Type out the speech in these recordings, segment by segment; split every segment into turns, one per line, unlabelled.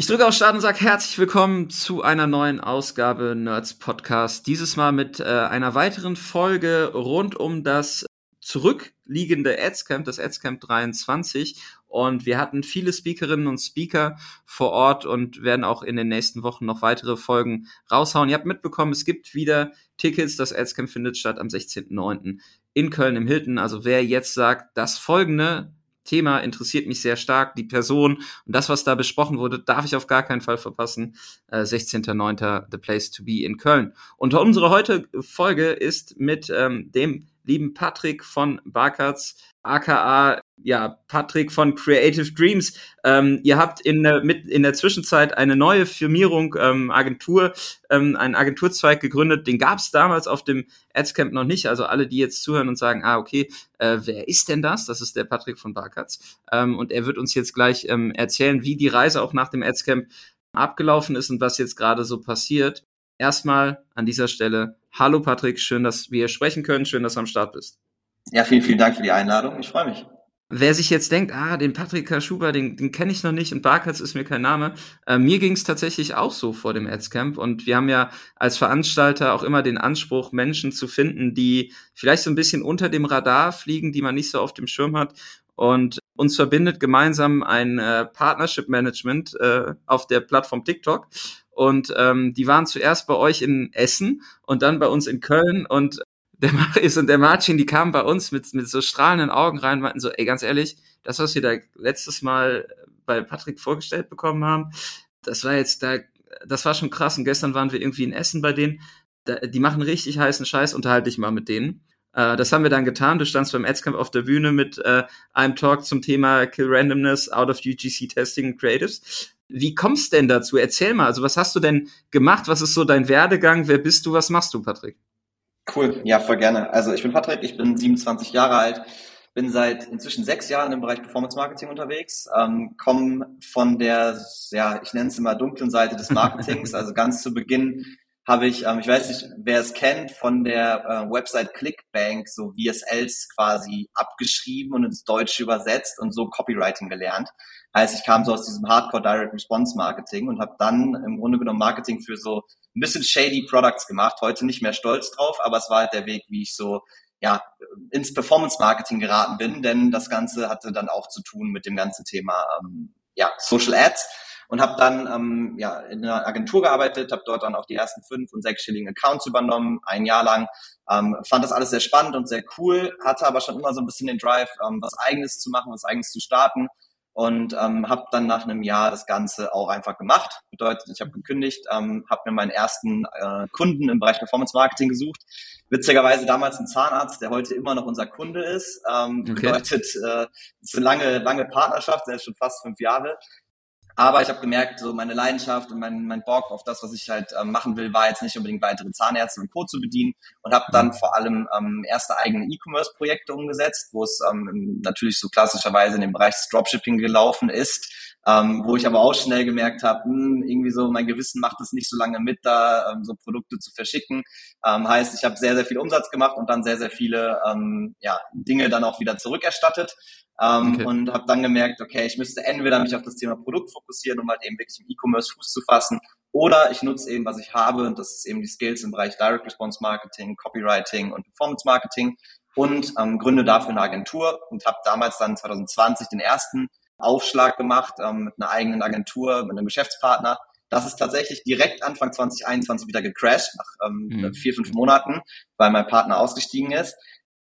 Ich drücke auf Start und sage herzlich willkommen zu einer neuen Ausgabe Nerds Podcast. Dieses Mal mit äh, einer weiteren Folge rund um das zurückliegende Adscamp, das Adscamp 23. Und wir hatten viele Speakerinnen und Speaker vor Ort und werden auch in den nächsten Wochen noch weitere Folgen raushauen. Ihr habt mitbekommen, es gibt wieder Tickets. Das Adscamp findet statt am 16.09. in Köln im Hilton. Also wer jetzt sagt, das folgende Thema interessiert mich sehr stark, die Person und das, was da besprochen wurde, darf ich auf gar keinen Fall verpassen. Äh, 16.09. The Place to Be in Köln. Und unsere heutige Folge ist mit ähm, dem lieben Patrick von Barkatz, aka ja Patrick von Creative Dreams. Ähm, ihr habt in der, mit, in der Zwischenzeit eine neue Firmierung, ähm, Agentur, ähm, einen Agenturzweig gegründet. Den gab es damals auf dem Adscamp noch nicht. Also alle, die jetzt zuhören und sagen, ah okay, äh, wer ist denn das? Das ist der Patrick von Barkatz. Ähm, und er wird uns jetzt gleich ähm, erzählen, wie die Reise auch nach dem Adscamp abgelaufen ist und was jetzt gerade so passiert. Erstmal an dieser Stelle, hallo Patrick, schön, dass wir sprechen können, schön, dass du am Start bist.
Ja, vielen, vielen Dank für die Einladung. Ich freue mich.
Wer sich jetzt denkt, ah, den Patrick Kaschuba, den, den kenne ich noch nicht und Barkatz ist mir kein Name, äh, mir ging es tatsächlich auch so vor dem Adscamp und wir haben ja als Veranstalter auch immer den Anspruch, Menschen zu finden, die vielleicht so ein bisschen unter dem Radar fliegen, die man nicht so auf dem Schirm hat und uns verbindet gemeinsam ein äh, Partnership Management äh, auf der Plattform TikTok und ähm, die waren zuerst bei euch in Essen und dann bei uns in Köln und der Marius und der Martin, die kamen bei uns mit, mit so strahlenden Augen rein und meinten so, ey, ganz ehrlich, das, was wir da letztes Mal bei Patrick vorgestellt bekommen haben, das war jetzt da, das war schon krass. Und gestern waren wir irgendwie in Essen bei denen. Da, die machen richtig heißen Scheiß, unterhalte dich mal mit denen. Äh, das haben wir dann getan. Du standst beim Adscamp auf der Bühne mit äh, einem Talk zum Thema Kill Randomness out of UGC Testing Creatives. Wie kommst denn dazu? Erzähl mal, also was hast du denn gemacht? Was ist so dein Werdegang? Wer bist du? Was machst du, Patrick?
Cool, ja, voll gerne. Also ich bin Patrick, ich bin 27 Jahre alt, bin seit inzwischen sechs Jahren im Bereich Performance Marketing unterwegs, ähm, komme von der, ja, ich nenne es immer dunklen Seite des Marketings. also ganz zu Beginn habe ich, ähm, ich weiß nicht, wer es kennt, von der äh, Website Clickbank so VSLs quasi abgeschrieben und ins Deutsche übersetzt und so Copywriting gelernt. Heißt, ich kam so aus diesem Hardcore Direct Response Marketing und habe dann im Grunde genommen Marketing für so ein bisschen shady Products gemacht. Heute nicht mehr stolz drauf, aber es war halt der Weg, wie ich so ja, ins Performance Marketing geraten bin, denn das Ganze hatte dann auch zu tun mit dem ganzen Thema ähm, ja, Social Ads und habe dann ähm, ja, in einer Agentur gearbeitet, habe dort dann auch die ersten fünf- und sechsstelligen Accounts übernommen, ein Jahr lang. Ähm, fand das alles sehr spannend und sehr cool, hatte aber schon immer so ein bisschen den Drive, ähm, was Eigenes zu machen, was Eigenes zu starten und ähm, habe dann nach einem Jahr das Ganze auch einfach gemacht. Bedeutet, ich habe gekündigt, ähm, habe mir meinen ersten äh, Kunden im Bereich Performance Marketing gesucht. Witzigerweise damals ein Zahnarzt, der heute immer noch unser Kunde ist. Ähm, okay. Bedeutet, äh, ist eine lange, lange Partnerschaft, der ist schon fast fünf Jahre. Aber ich habe gemerkt, so meine Leidenschaft und mein, mein Bock auf das, was ich halt ähm, machen will, war jetzt nicht unbedingt weitere Zahnärzte und Co. zu bedienen und habe dann vor allem ähm, erste eigene E-Commerce-Projekte umgesetzt, wo es ähm, natürlich so klassischerweise in dem Bereich des Dropshipping gelaufen ist, ähm, wo ich aber auch schnell gemerkt habe, hm, irgendwie so mein Gewissen macht es nicht so lange mit, da ähm, so Produkte zu verschicken. Ähm, heißt, ich habe sehr, sehr viel Umsatz gemacht und dann sehr, sehr viele ähm, ja, Dinge dann auch wieder zurückerstattet ähm, okay. und habe dann gemerkt, okay, ich müsste entweder mich auf das Thema Produkt fokussieren, um halt eben wirklich im E-Commerce Fuß zu fassen, oder ich nutze eben, was ich habe, und das ist eben die Skills im Bereich Direct Response Marketing, Copywriting und Performance Marketing und ähm, gründe dafür eine Agentur und habe damals dann 2020 den ersten Aufschlag gemacht ähm, mit einer eigenen Agentur, mit einem Geschäftspartner. Das ist tatsächlich direkt Anfang 2021 wieder gecrashed, nach ähm, mhm. vier, fünf Monaten, weil mein Partner ausgestiegen ist.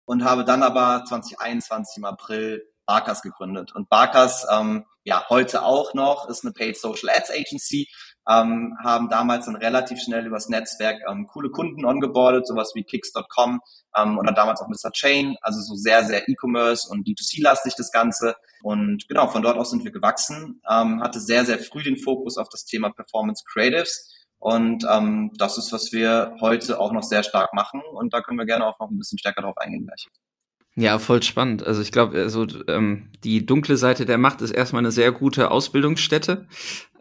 Und habe dann aber 2021 im April Barkas gegründet. Und Barkas, ähm, ja, heute auch noch, ist eine Paid Social Ads Agency, ähm, haben damals dann relativ schnell übers Netzwerk ähm, coole Kunden ongeboardet, sowas wie Kicks.com ähm, oder damals auch Mr. Chain, also so sehr, sehr E-Commerce und D2C-lastig das Ganze. Und genau, von dort aus sind wir gewachsen, ähm, hatte sehr, sehr früh den Fokus auf das Thema Performance Creatives Und ähm, das ist, was wir heute auch noch sehr stark machen. Und da können wir gerne auch noch ein bisschen stärker drauf eingehen gleich.
Ja, voll spannend. Also ich glaube, also, ähm, die dunkle Seite der Macht ist erstmal eine sehr gute Ausbildungsstätte,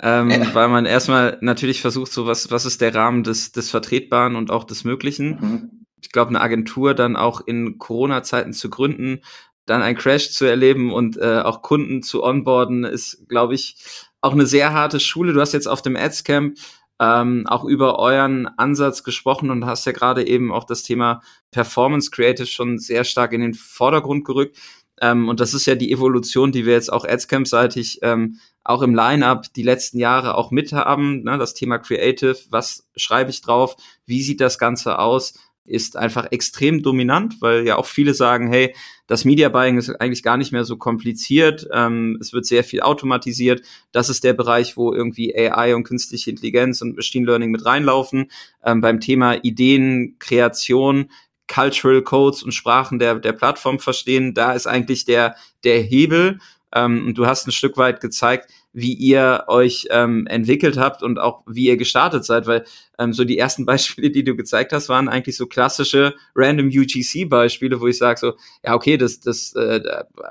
ähm, ja. weil man erstmal natürlich versucht, so was, was ist der Rahmen des, des Vertretbaren und auch des Möglichen. Mhm. Ich glaube, eine Agentur dann auch in Corona-Zeiten zu gründen, dann ein Crash zu erleben und äh, auch Kunden zu onboarden, ist, glaube ich, auch eine sehr harte Schule. Du hast jetzt auf dem Adscamp ähm, auch über euren Ansatz gesprochen und hast ja gerade eben auch das Thema Performance Creative schon sehr stark in den Vordergrund gerückt. Ähm, und das ist ja die Evolution, die wir jetzt auch Adscamp-seitig ähm, auch im Line-up die letzten Jahre auch mithaben. Ne? Das Thema Creative, was schreibe ich drauf, wie sieht das Ganze aus, ist einfach extrem dominant, weil ja auch viele sagen, hey, das Media Buying ist eigentlich gar nicht mehr so kompliziert, ähm, es wird sehr viel automatisiert. Das ist der Bereich, wo irgendwie AI und künstliche Intelligenz und Machine Learning mit reinlaufen. Ähm, beim Thema Ideen, Kreation, Cultural Codes und Sprachen der, der Plattform verstehen, da ist eigentlich der, der Hebel. Ähm, und du hast ein Stück weit gezeigt, wie ihr euch ähm, entwickelt habt und auch wie ihr gestartet seid, weil ähm, so die ersten Beispiele, die du gezeigt hast, waren eigentlich so klassische random UGC-Beispiele, wo ich sage so, ja okay, das, das äh,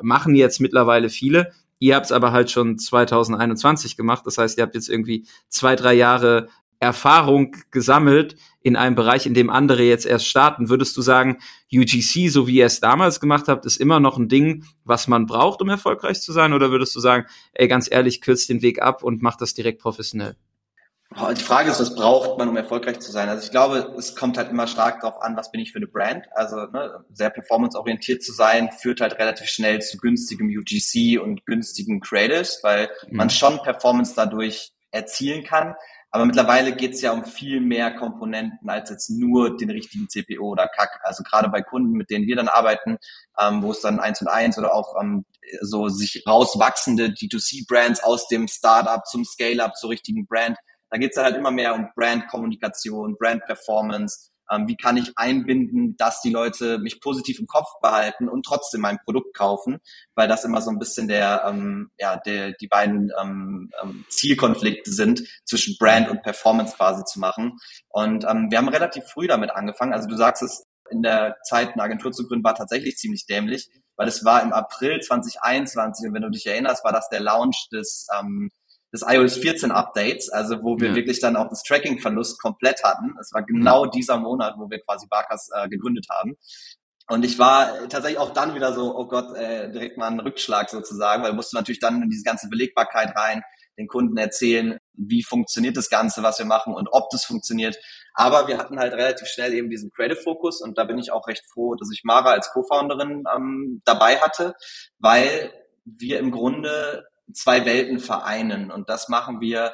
machen jetzt mittlerweile viele. Ihr habt es aber halt schon 2021 gemacht. Das heißt, ihr habt jetzt irgendwie zwei, drei Jahre Erfahrung gesammelt in einem Bereich, in dem andere jetzt erst starten. Würdest du sagen, UGC, so wie ihr es damals gemacht habt, ist immer noch ein Ding, was man braucht, um erfolgreich zu sein? Oder würdest du sagen, ey, ganz ehrlich, kürzt den Weg ab und macht das direkt professionell?
Die Frage ist, was braucht man, um erfolgreich zu sein? Also ich glaube, es kommt halt immer stark darauf an, was bin ich für eine Brand. Also ne, sehr performanceorientiert zu sein, führt halt relativ schnell zu günstigem UGC und günstigen Creatives, weil mhm. man schon Performance dadurch erzielen kann. Aber mittlerweile geht es ja um viel mehr Komponenten als jetzt nur den richtigen CPO oder CAC. Also gerade bei Kunden, mit denen wir dann arbeiten, ähm, wo es dann eins und eins oder auch ähm, so sich rauswachsende D2C-Brands aus dem Startup zum Scale-up zur richtigen Brand, da geht es dann halt immer mehr um Brand-Kommunikation, Brand-Performance, ähm, wie kann ich einbinden, dass die Leute mich positiv im Kopf behalten und trotzdem mein Produkt kaufen, weil das immer so ein bisschen der, ähm, ja, der, die beiden ähm, ähm, Zielkonflikte sind, zwischen Brand und Performance quasi zu machen. Und ähm, wir haben relativ früh damit angefangen. Also du sagst es, in der Zeit eine Agentur zu gründen war tatsächlich ziemlich dämlich, weil es war im April 2021 und wenn du dich erinnerst, war das der Launch des ähm, des iOS 14 Updates, also wo wir ja. wirklich dann auch das Tracking-Verlust komplett hatten. Es war genau ja. dieser Monat, wo wir quasi Barkas äh, gegründet haben. Und ich war tatsächlich auch dann wieder so, oh Gott, äh, direkt mal einen Rückschlag sozusagen, weil musste natürlich dann in diese ganze Belegbarkeit rein, den Kunden erzählen, wie funktioniert das Ganze, was wir machen und ob das funktioniert. Aber wir hatten halt relativ schnell eben diesen Creative Focus und da bin ich auch recht froh, dass ich Mara als Co-Founderin ähm, dabei hatte, weil wir im Grunde zwei Welten vereinen. Und das machen wir,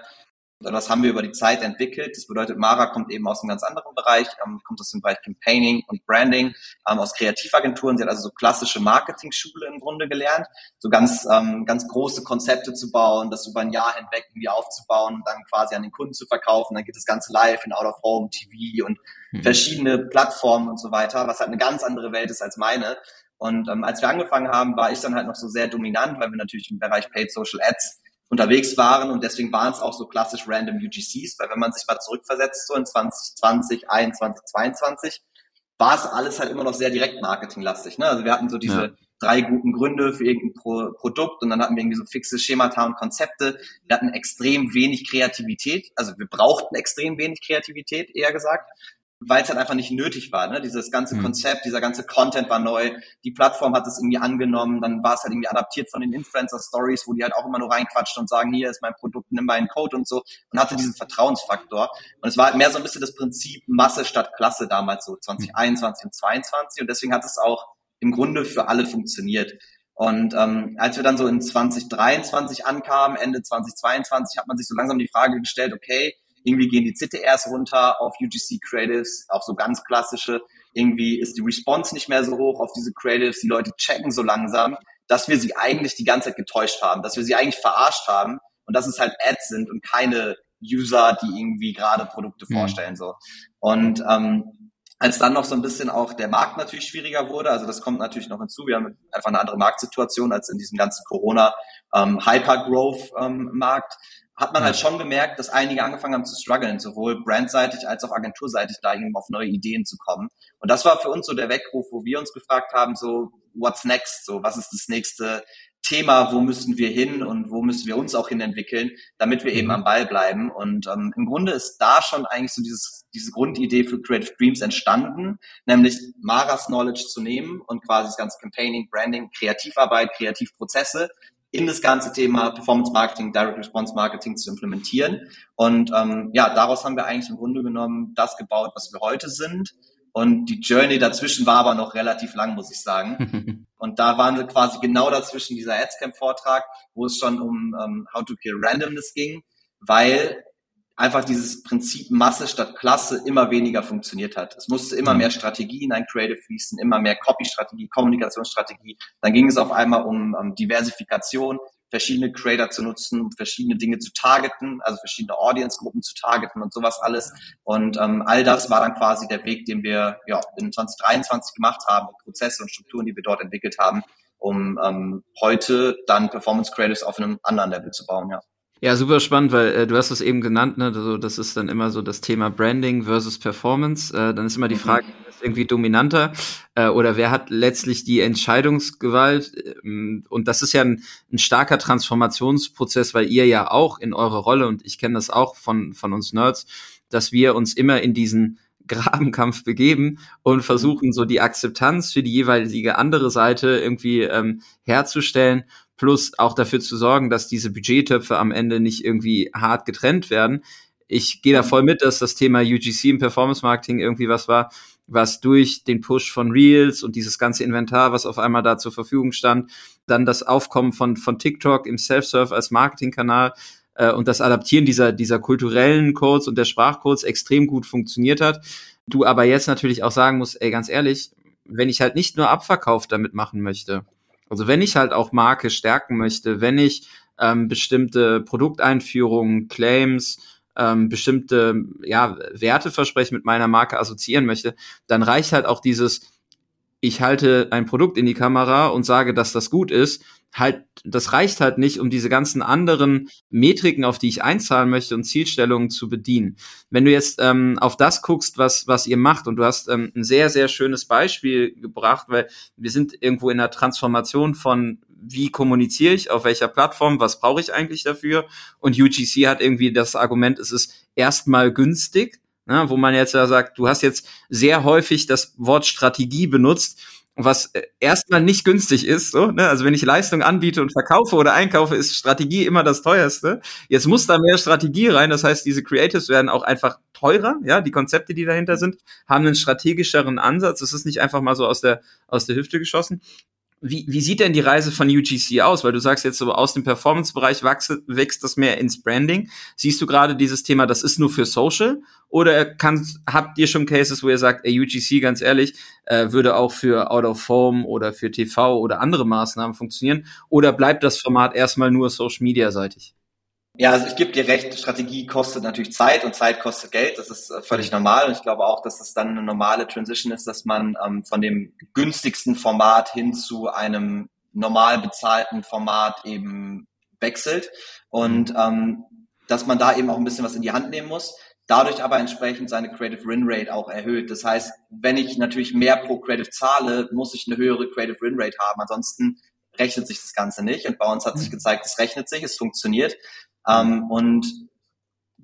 das haben wir über die Zeit entwickelt. Das bedeutet, Mara kommt eben aus einem ganz anderen Bereich, ähm, kommt aus dem Bereich Campaigning und Branding, ähm, aus Kreativagenturen. Sie hat also so klassische Marketing-Schule im Grunde gelernt, so ganz, ähm, ganz große Konzepte zu bauen, das über ein Jahr hinweg irgendwie aufzubauen und dann quasi an den Kunden zu verkaufen. Dann geht das Ganze live in Out of Home, TV und mhm. verschiedene Plattformen und so weiter, was halt eine ganz andere Welt ist als meine. Und ähm, als wir angefangen haben, war ich dann halt noch so sehr dominant, weil wir natürlich im Bereich Paid Social Ads unterwegs waren und deswegen waren es auch so klassisch random UGCs, weil wenn man sich mal zurückversetzt, so in 2020, 21, 22, war es alles halt immer noch sehr direkt marketinglastig. Ne? Also wir hatten so diese ja. drei guten Gründe für irgendein Pro Produkt und dann hatten wir irgendwie so fixe Schemata und Konzepte. Wir hatten extrem wenig Kreativität, also wir brauchten extrem wenig Kreativität, eher gesagt weil es halt einfach nicht nötig war. Ne? Dieses ganze mhm. Konzept, dieser ganze Content war neu, die Plattform hat es irgendwie angenommen, dann war es halt irgendwie adaptiert von den Influencer-Stories, wo die halt auch immer nur reinquatschen und sagen, hier ist mein Produkt, nimm meinen Code und so und hatte diesen Vertrauensfaktor. Und es war halt mehr so ein bisschen das Prinzip Masse statt Klasse damals so 2021 und 2022 und deswegen hat es auch im Grunde für alle funktioniert. Und ähm, als wir dann so in 2023 ankamen, Ende 2022, hat man sich so langsam die Frage gestellt, okay, irgendwie gehen die CTRs runter auf UGC Creatives, auf so ganz klassische. Irgendwie ist die Response nicht mehr so hoch auf diese Creatives. Die Leute checken so langsam, dass wir sie eigentlich die ganze Zeit getäuscht haben, dass wir sie eigentlich verarscht haben und dass es halt Ads sind und keine User, die irgendwie gerade Produkte mhm. vorstellen. so. Und ähm, als dann noch so ein bisschen auch der Markt natürlich schwieriger wurde, also das kommt natürlich noch hinzu, wir haben einfach eine andere Marktsituation als in diesem ganzen Corona ähm, Hyper-Growth-Markt. Ähm, hat man halt schon gemerkt, dass einige angefangen haben zu strugglen, sowohl brandseitig als auch agenturseitig da eben auf neue Ideen zu kommen. Und das war für uns so der Weckruf, wo wir uns gefragt haben, so, what's next? So, was ist das nächste Thema, wo müssen wir hin und wo müssen wir uns auch hin entwickeln, damit wir eben mhm. am Ball bleiben. Und ähm, im Grunde ist da schon eigentlich so dieses, diese Grundidee für Creative Dreams entstanden, nämlich Maras Knowledge zu nehmen und quasi das ganze Campaigning, Branding, Kreativarbeit, Kreativprozesse in das ganze Thema Performance Marketing, Direct Response Marketing zu implementieren. Und ähm, ja, daraus haben wir eigentlich im Grunde genommen das gebaut, was wir heute sind. Und die Journey dazwischen war aber noch relativ lang, muss ich sagen. Und da waren wir quasi genau dazwischen dieser Adscamp-Vortrag, wo es schon um ähm, How to Kill Randomness ging, weil einfach dieses Prinzip Masse statt Klasse immer weniger funktioniert hat. Es musste immer mehr Strategie in ein Creative fließen, immer mehr Copy-Strategie, Kommunikationsstrategie. Dann ging es auf einmal um, um Diversifikation, verschiedene Creator zu nutzen, verschiedene Dinge zu targeten, also verschiedene Audience-Gruppen zu targeten und sowas alles. Und ähm, all das war dann quasi der Weg, den wir ja, in 2023 gemacht haben, Prozesse und Strukturen, die wir dort entwickelt haben, um ähm, heute dann Performance Creators auf einem anderen Level zu bauen, ja.
Ja, super spannend, weil äh, du hast es eben genannt, ne? Also, das ist dann immer so das Thema Branding versus Performance. Äh, dann ist immer die mhm. Frage, wer ist irgendwie dominanter äh, oder wer hat letztlich die Entscheidungsgewalt? Ähm, und das ist ja ein, ein starker Transformationsprozess, weil ihr ja auch in eurer Rolle, und ich kenne das auch von, von uns Nerds, dass wir uns immer in diesen Grabenkampf begeben und versuchen, so die Akzeptanz für die jeweilige andere Seite irgendwie ähm, herzustellen plus auch dafür zu sorgen, dass diese Budgettöpfe am Ende nicht irgendwie hart getrennt werden. Ich gehe da voll mit, dass das Thema UGC im Performance Marketing irgendwie was war, was durch den Push von Reels und dieses ganze Inventar, was auf einmal da zur Verfügung stand, dann das Aufkommen von, von TikTok im Self-Serve als Marketingkanal äh, und das Adaptieren dieser, dieser kulturellen Codes und der Sprachcodes extrem gut funktioniert hat. Du aber jetzt natürlich auch sagen musst, ey, ganz ehrlich, wenn ich halt nicht nur Abverkauf damit machen möchte, also wenn ich halt auch Marke stärken möchte, wenn ich ähm, bestimmte Produkteinführungen, Claims, ähm, bestimmte ja, Werteversprechen mit meiner Marke assoziieren möchte, dann reicht halt auch dieses, ich halte ein Produkt in die Kamera und sage, dass das gut ist, halt, das reicht halt nicht, um diese ganzen anderen Metriken, auf die ich einzahlen möchte und Zielstellungen zu bedienen. Wenn du jetzt ähm, auf das guckst, was, was ihr macht, und du hast ähm, ein sehr, sehr schönes Beispiel gebracht, weil wir sind irgendwo in der Transformation von wie kommuniziere ich, auf welcher Plattform, was brauche ich eigentlich dafür? Und UGC hat irgendwie das Argument, es ist erstmal günstig, ne, wo man jetzt ja sagt, du hast jetzt sehr häufig das Wort Strategie benutzt was äh, erstmal nicht günstig ist. So, ne? Also wenn ich Leistung anbiete und verkaufe oder einkaufe, ist Strategie immer das teuerste. Jetzt muss da mehr Strategie rein. Das heißt, diese Creatives werden auch einfach teurer. Ja, die Konzepte, die dahinter sind, haben einen strategischeren Ansatz. Es ist nicht einfach mal so aus der aus der Hüfte geschossen. Wie, wie sieht denn die Reise von UGC aus? Weil du sagst jetzt so, aus dem Performance-Bereich wächst, das mehr ins Branding. Siehst du gerade dieses Thema, das ist nur für Social? Oder kann, habt ihr schon Cases, wo ihr sagt, ey, UGC, ganz ehrlich, äh, würde auch für Out of Home oder für TV oder andere Maßnahmen funktionieren? Oder bleibt das Format erstmal nur Social-Media-seitig?
Ja, also ich gebe dir recht, Strategie kostet natürlich Zeit und Zeit kostet Geld. Das ist äh, völlig normal und ich glaube auch, dass es dann eine normale Transition ist, dass man ähm, von dem günstigsten Format hin zu einem normal bezahlten Format eben wechselt und ähm, dass man da eben auch ein bisschen was in die Hand nehmen muss. Dadurch aber entsprechend seine Creative Win Rate auch erhöht. Das heißt, wenn ich natürlich mehr pro Creative zahle, muss ich eine höhere Creative Win Rate haben. Ansonsten rechnet sich das Ganze nicht. Und bei uns hat sich mhm. gezeigt, es rechnet sich, es funktioniert. Ähm, und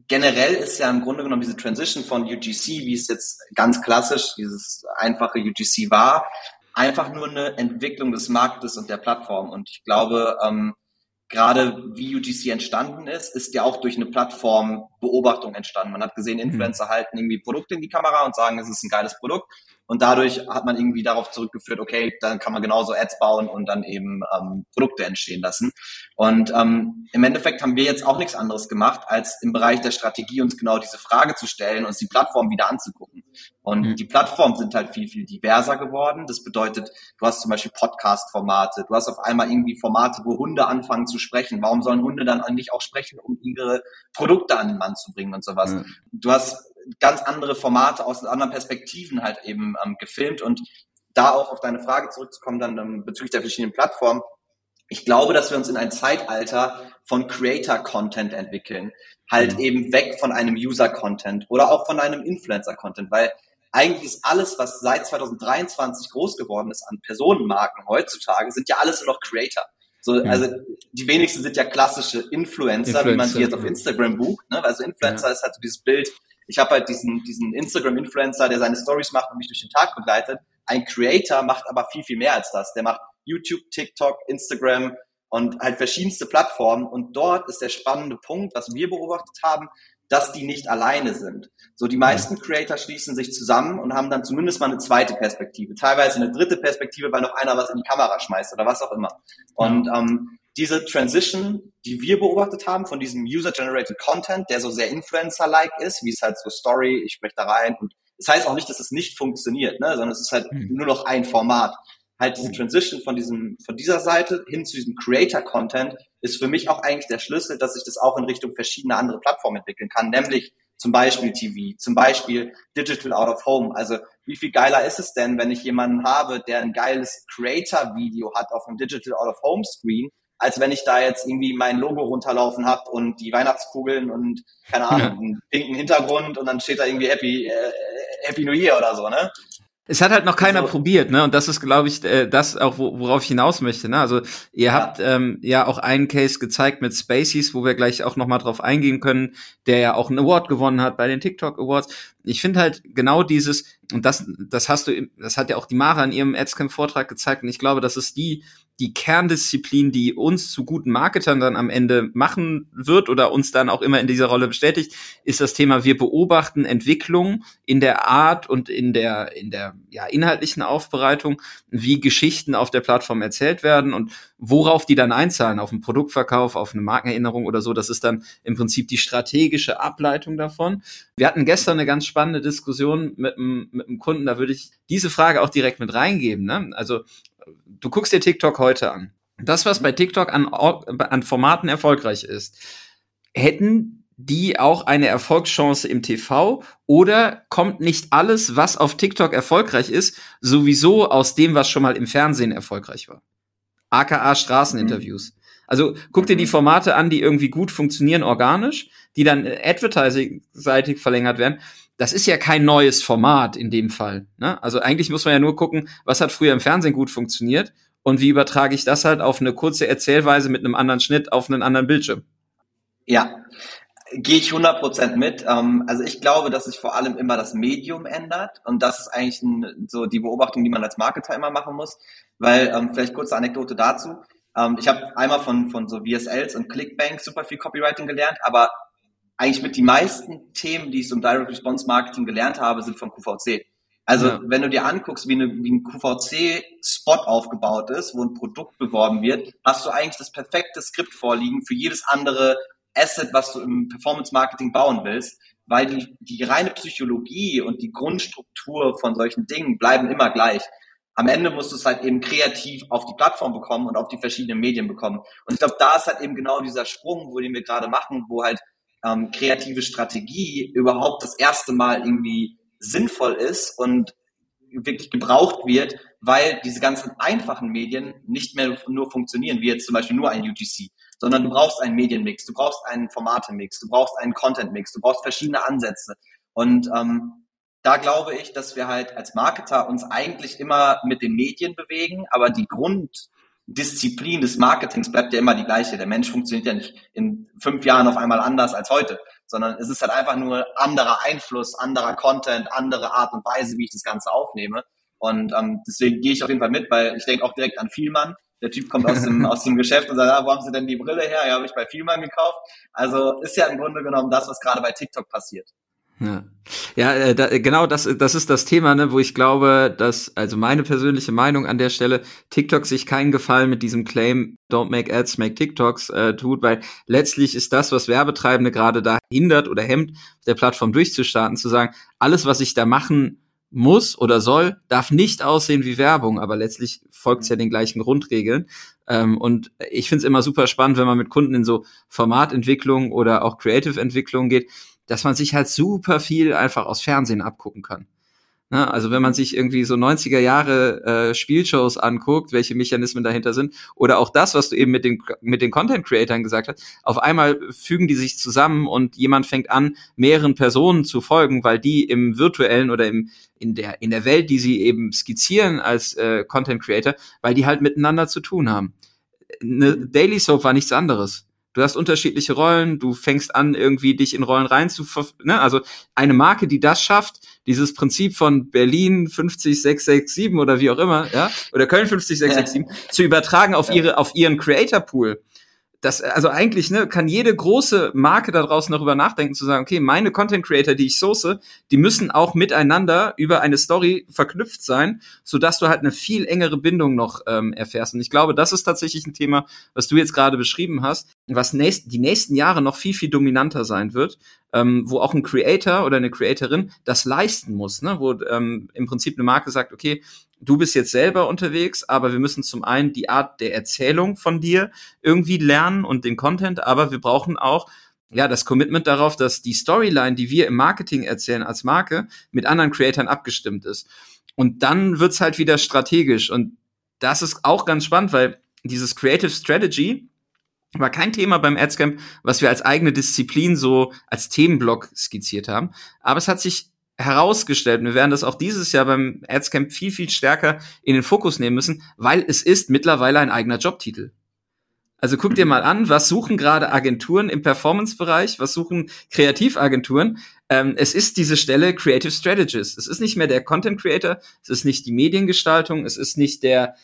generell ist ja im Grunde genommen diese Transition von UGC, wie es jetzt ganz klassisch dieses einfache UGC war, einfach nur eine Entwicklung des Marktes und der Plattform. Und ich glaube, ähm, gerade wie UGC entstanden ist, ist ja auch durch eine Plattformbeobachtung entstanden. Man hat gesehen, mhm. Influencer halten irgendwie Produkte in die Kamera und sagen, es ist ein geiles Produkt. Und dadurch hat man irgendwie darauf zurückgeführt, okay, dann kann man genauso Ads bauen und dann eben ähm, Produkte entstehen lassen. Und ähm, im Endeffekt haben wir jetzt auch nichts anderes gemacht, als im Bereich der Strategie uns genau diese Frage zu stellen, uns die Plattform wieder anzugucken. Und mhm. die Plattformen sind halt viel, viel diverser geworden. Das bedeutet, du hast zum Beispiel Podcast-Formate, du hast auf einmal irgendwie Formate, wo Hunde anfangen zu sprechen. Warum sollen Hunde dann eigentlich auch sprechen, um ihre Produkte an den Mann zu bringen und sowas? Mhm. Du hast ganz andere Formate aus anderen Perspektiven halt eben ähm, gefilmt und da auch auf deine Frage zurückzukommen, dann ähm, bezüglich der verschiedenen Plattformen. Ich glaube, dass wir uns in ein Zeitalter von Creator-Content entwickeln. Halt mhm. eben weg von einem User-Content oder auch von einem Influencer-Content, weil eigentlich ist alles, was seit 2023 groß geworden ist an Personenmarken heutzutage, sind ja alles nur noch Creator. So, ja. also die wenigsten sind ja klassische Influencer, Influencer wie man sie jetzt auf Instagram bucht. Ne? Also Influencer ja. ist halt so dieses Bild. Ich habe halt diesen, diesen Instagram-Influencer, der seine Stories macht und mich durch den Tag begleitet. Ein Creator macht aber viel, viel mehr als das. Der macht YouTube, TikTok, Instagram und halt verschiedenste Plattformen. Und dort ist der spannende Punkt, was wir beobachtet haben, dass die nicht alleine sind. So, die meisten Creator schließen sich zusammen und haben dann zumindest mal eine zweite Perspektive, teilweise eine dritte Perspektive, weil noch einer was in die Kamera schmeißt oder was auch immer. Und ähm, diese Transition, die wir beobachtet haben von diesem User-Generated Content, der so sehr Influencer-like ist, wie es halt so Story, ich spreche da rein und das heißt auch nicht, dass es nicht funktioniert, ne, sondern es ist halt mhm. nur noch ein Format halt diese Transition von diesem, von dieser Seite hin zu diesem Creator-Content ist für mich auch eigentlich der Schlüssel, dass ich das auch in Richtung verschiedener andere Plattformen entwickeln kann, nämlich zum Beispiel TV, zum Beispiel Digital Out of Home. Also wie viel geiler ist es denn, wenn ich jemanden habe, der ein geiles Creator-Video hat auf einem Digital Out of Home Screen, als wenn ich da jetzt irgendwie mein Logo runterlaufen habe und die Weihnachtskugeln und keine Ahnung, ja. einen pinken Hintergrund und dann steht da irgendwie Happy äh, Happy New Year oder so, ne?
Es hat halt noch keiner also, probiert, ne? Und das ist, glaube ich, äh, das auch, worauf ich hinaus möchte. Ne? Also ihr ja. habt ähm, ja auch einen Case gezeigt mit Spaceys, wo wir gleich auch noch mal drauf eingehen können, der ja auch einen Award gewonnen hat bei den TikTok Awards. Ich finde halt genau dieses und das, das hast du, das hat ja auch die Mara in ihrem Adscamp-Vortrag gezeigt. Und ich glaube, das ist die die Kerndisziplin, die uns zu guten Marketern dann am Ende machen wird oder uns dann auch immer in dieser Rolle bestätigt, ist das Thema, wir beobachten Entwicklung in der Art und in der, in der ja, inhaltlichen Aufbereitung, wie Geschichten auf der Plattform erzählt werden und worauf die dann einzahlen, auf einen Produktverkauf, auf eine Markenerinnerung oder so. Das ist dann im Prinzip die strategische Ableitung davon. Wir hatten gestern eine ganz spannende Diskussion mit einem, mit einem Kunden, da würde ich diese Frage auch direkt mit reingeben. Ne? Also du guckst dir TikTok heute an. Das, was bei TikTok an, an Formaten erfolgreich ist, hätten die auch eine Erfolgschance im TV oder kommt nicht alles, was auf TikTok erfolgreich ist, sowieso aus dem, was schon mal im Fernsehen erfolgreich war? AKA Straßeninterviews. Mhm. Also guck dir die mhm. Formate an, die irgendwie gut funktionieren organisch, die dann advertising-seitig verlängert werden das ist ja kein neues Format in dem Fall. Ne? Also eigentlich muss man ja nur gucken, was hat früher im Fernsehen gut funktioniert und wie übertrage ich das halt auf eine kurze Erzählweise mit einem anderen Schnitt auf einen anderen Bildschirm.
Ja, gehe ich 100% mit. Ähm, also ich glaube, dass sich vor allem immer das Medium ändert und das ist eigentlich so die Beobachtung, die man als Marketer immer machen muss, weil ähm, vielleicht kurze Anekdote dazu. Ähm, ich habe einmal von, von so VSLs und Clickbank super viel Copywriting gelernt, aber eigentlich mit die meisten Themen, die ich so im Direct Response Marketing gelernt habe, sind von QVC. Also ja. wenn du dir anguckst, wie, eine, wie ein QVC-Spot aufgebaut ist, wo ein Produkt beworben wird, hast du eigentlich das perfekte Skript vorliegen für jedes andere Asset, was du im Performance-Marketing bauen willst, weil die, die reine Psychologie und die Grundstruktur von solchen Dingen bleiben immer gleich. Am Ende musst du es halt eben kreativ auf die Plattform bekommen und auf die verschiedenen Medien bekommen. Und ich glaube, da ist halt eben genau dieser Sprung, wo den wir gerade machen, wo halt ähm, kreative Strategie überhaupt das erste Mal irgendwie sinnvoll ist und wirklich gebraucht wird, weil diese ganzen einfachen Medien nicht mehr nur funktionieren, wie jetzt zum Beispiel nur ein UGC, sondern du brauchst einen Medienmix, du brauchst einen Formatemix, du brauchst einen Contentmix, du brauchst verschiedene Ansätze. Und ähm, da glaube ich, dass wir halt als Marketer uns eigentlich immer mit den Medien bewegen, aber die Grund, Disziplin des Marketings bleibt ja immer die gleiche. Der Mensch funktioniert ja nicht in fünf Jahren auf einmal anders als heute, sondern es ist halt einfach nur anderer Einfluss, anderer Content, andere Art und Weise, wie ich das Ganze aufnehme. Und ähm, deswegen gehe ich auf jeden Fall mit, weil ich denke auch direkt an Vielmann. Der Typ kommt aus dem, aus dem Geschäft und sagt, ah, wo haben Sie denn die Brille her? Ja, habe ich bei Vielmann gekauft. Also ist ja im Grunde genommen das, was gerade bei TikTok passiert.
Ja, ja äh, da, genau das, das ist das Thema, ne, wo ich glaube, dass, also meine persönliche Meinung an der Stelle, TikTok sich keinen Gefallen mit diesem Claim, don't make ads, make TikToks äh, tut, weil letztlich ist das, was Werbetreibende gerade da hindert oder hemmt, der Plattform durchzustarten, zu sagen, alles, was ich da machen muss oder soll, darf nicht aussehen wie Werbung, aber letztlich folgt es ja den gleichen Grundregeln. Ähm, und ich finde es immer super spannend, wenn man mit Kunden in so Formatentwicklung oder auch Creative-Entwicklung geht, dass man sich halt super viel einfach aus Fernsehen abgucken kann. Ne? Also wenn man sich irgendwie so 90er Jahre äh, Spielshows anguckt, welche Mechanismen dahinter sind, oder auch das, was du eben mit den, mit den Content-Creatern gesagt hast, auf einmal fügen die sich zusammen und jemand fängt an, mehreren Personen zu folgen, weil die im virtuellen oder im, in der, in der Welt, die sie eben skizzieren als äh, Content-Creator, weil die halt miteinander zu tun haben. Eine Daily Soap war nichts anderes du hast unterschiedliche Rollen, du fängst an, irgendwie dich in Rollen rein zu, ne? also eine Marke, die das schafft, dieses Prinzip von Berlin 50667 oder wie auch immer, ja, oder Köln 50667 zu übertragen auf ihre, auf ihren Creator Pool das, also eigentlich, ne, kann jede große Marke da draußen darüber nachdenken, zu sagen, okay, meine Content Creator, die ich source, die müssen auch miteinander über eine Story verknüpft sein, sodass du halt eine viel engere Bindung noch ähm, erfährst. Und ich glaube, das ist tatsächlich ein Thema, was du jetzt gerade beschrieben hast, was nächst, die nächsten Jahre noch viel, viel dominanter sein wird, ähm, wo auch ein Creator oder eine Creatorin das leisten muss, ne? wo ähm, im Prinzip eine Marke sagt, okay, du bist jetzt selber unterwegs, aber wir müssen zum einen die Art der Erzählung von dir irgendwie lernen und den Content, aber wir brauchen auch ja, das Commitment darauf, dass die Storyline, die wir im Marketing erzählen als Marke, mit anderen Creatoren abgestimmt ist. Und dann wird's halt wieder strategisch. Und das ist auch ganz spannend, weil dieses Creative Strategy war kein Thema beim Adscamp, was wir als eigene Disziplin so als Themenblock skizziert haben. Aber es hat sich herausgestellt. Wir werden das auch dieses Jahr beim Adscamp viel, viel stärker in den Fokus nehmen müssen, weil es ist mittlerweile ein eigener Jobtitel. Also guck dir mal an, was suchen gerade Agenturen im Performance-Bereich, was suchen Kreativagenturen. Ähm, es ist diese Stelle Creative Strategist. Es ist nicht mehr der Content Creator, es ist nicht die Mediengestaltung, es ist nicht der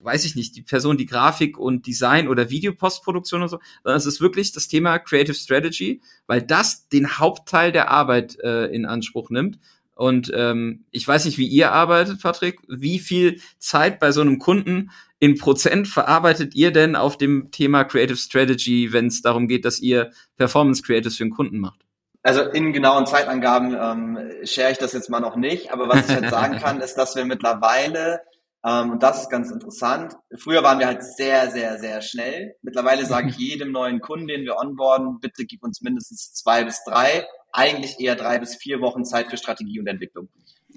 weiß ich nicht, die Person, die Grafik und Design oder Videopostproduktion und so, sondern es ist wirklich das Thema Creative Strategy, weil das den Hauptteil der Arbeit äh, in Anspruch nimmt. Und ähm, ich weiß nicht, wie ihr arbeitet, Patrick. Wie viel Zeit bei so einem Kunden in Prozent verarbeitet ihr denn auf dem Thema Creative Strategy, wenn es darum geht, dass ihr Performance Creatives für den Kunden macht?
Also in genauen Zeitangaben ähm, share ich das jetzt mal noch nicht, aber was ich halt sagen kann, ist, dass wir mittlerweile ähm, und das ist ganz interessant. Früher waren wir halt sehr, sehr, sehr schnell. Mittlerweile sage ich jedem neuen Kunden, den wir onboarden, bitte gib uns mindestens zwei bis drei, eigentlich eher drei bis vier Wochen Zeit für Strategie und Entwicklung.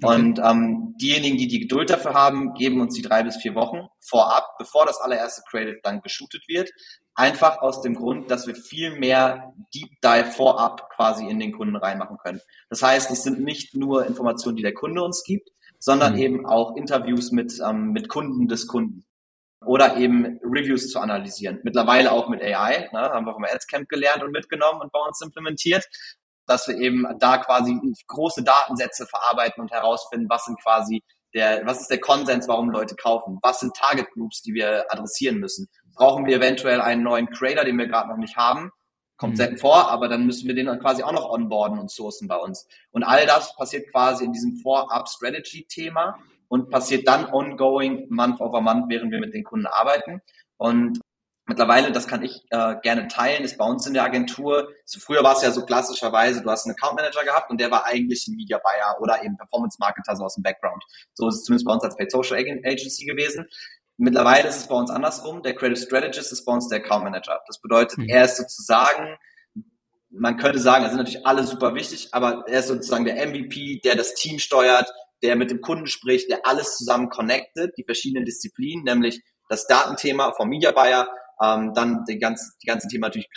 Okay. Und ähm, diejenigen, die die Geduld dafür haben, geben uns die drei bis vier Wochen vorab, bevor das allererste Creative dann geshootet wird. Einfach aus dem Grund, dass wir viel mehr Deep Dive vorab quasi in den Kunden reinmachen können. Das heißt, es sind nicht nur Informationen, die der Kunde uns gibt, sondern mhm. eben auch Interviews mit, ähm, mit Kunden des Kunden oder eben Reviews zu analysieren. Mittlerweile auch mit AI, ne, haben wir vom Adscamp gelernt und mitgenommen und bei uns implementiert, dass wir eben da quasi große Datensätze verarbeiten und herausfinden, was sind quasi der, was ist der Konsens, warum Leute kaufen? Was sind Target Groups, die wir adressieren müssen? Brauchen wir eventuell einen neuen Creator, den wir gerade noch nicht haben? Kommt mhm. selten vor, aber dann müssen wir den dann quasi auch noch onboarden und sourcen bei uns. Und all das passiert quasi in diesem Vorab-Strategy-Thema und passiert dann ongoing, month over month, während wir mit den Kunden arbeiten. Und mittlerweile, das kann ich äh, gerne teilen, ist bei uns in der Agentur, so früher war es ja so klassischerweise, du hast einen Account Manager gehabt und der war eigentlich ein Media Buyer oder eben Performance Marketer so aus dem Background. So ist es zumindest bei uns als Paid Social Agency gewesen. Mittlerweile ist es bei uns andersrum. Der Creative Strategist ist bei uns der Account Manager. Das bedeutet, mhm. er ist sozusagen, man könnte sagen, er sind natürlich alle super wichtig, aber er ist sozusagen der MVP, der das Team steuert, der mit dem Kunden spricht, der alles zusammen connected, die verschiedenen Disziplinen, nämlich das Datenthema vom Media Buyer, ähm, dann die ganze, die ganze Thema natürlich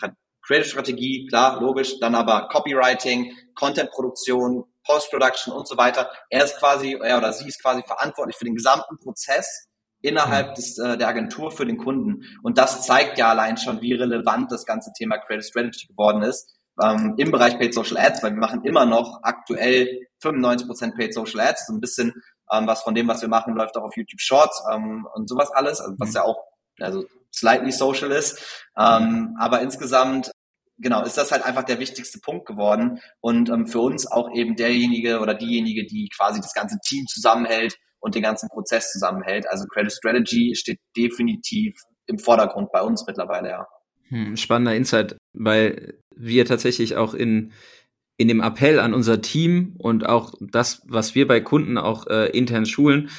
Creative Strategie, klar, logisch, dann aber Copywriting, Content Produktion, Post-Production und so weiter. Er ist quasi, er oder sie ist quasi verantwortlich für den gesamten Prozess innerhalb des, äh, der Agentur für den Kunden. Und das zeigt ja allein schon, wie relevant das ganze Thema Credit Strategy geworden ist ähm, im Bereich Paid Social Ads, weil wir machen immer noch aktuell 95% Paid Social Ads. So ein bisschen ähm, was von dem, was wir machen, läuft auch auf YouTube Shorts ähm, und sowas alles, also was mhm. ja auch also slightly social ist. Ähm, aber insgesamt genau, ist das halt einfach der wichtigste Punkt geworden und ähm, für uns auch eben derjenige oder diejenige, die quasi das ganze Team zusammenhält, und den ganzen Prozess zusammenhält. Also Credit Strategy steht definitiv im Vordergrund bei uns mittlerweile, ja.
Hm, spannender Insight, weil wir tatsächlich auch in, in dem Appell an unser Team und auch das, was wir bei Kunden auch äh, intern schulen,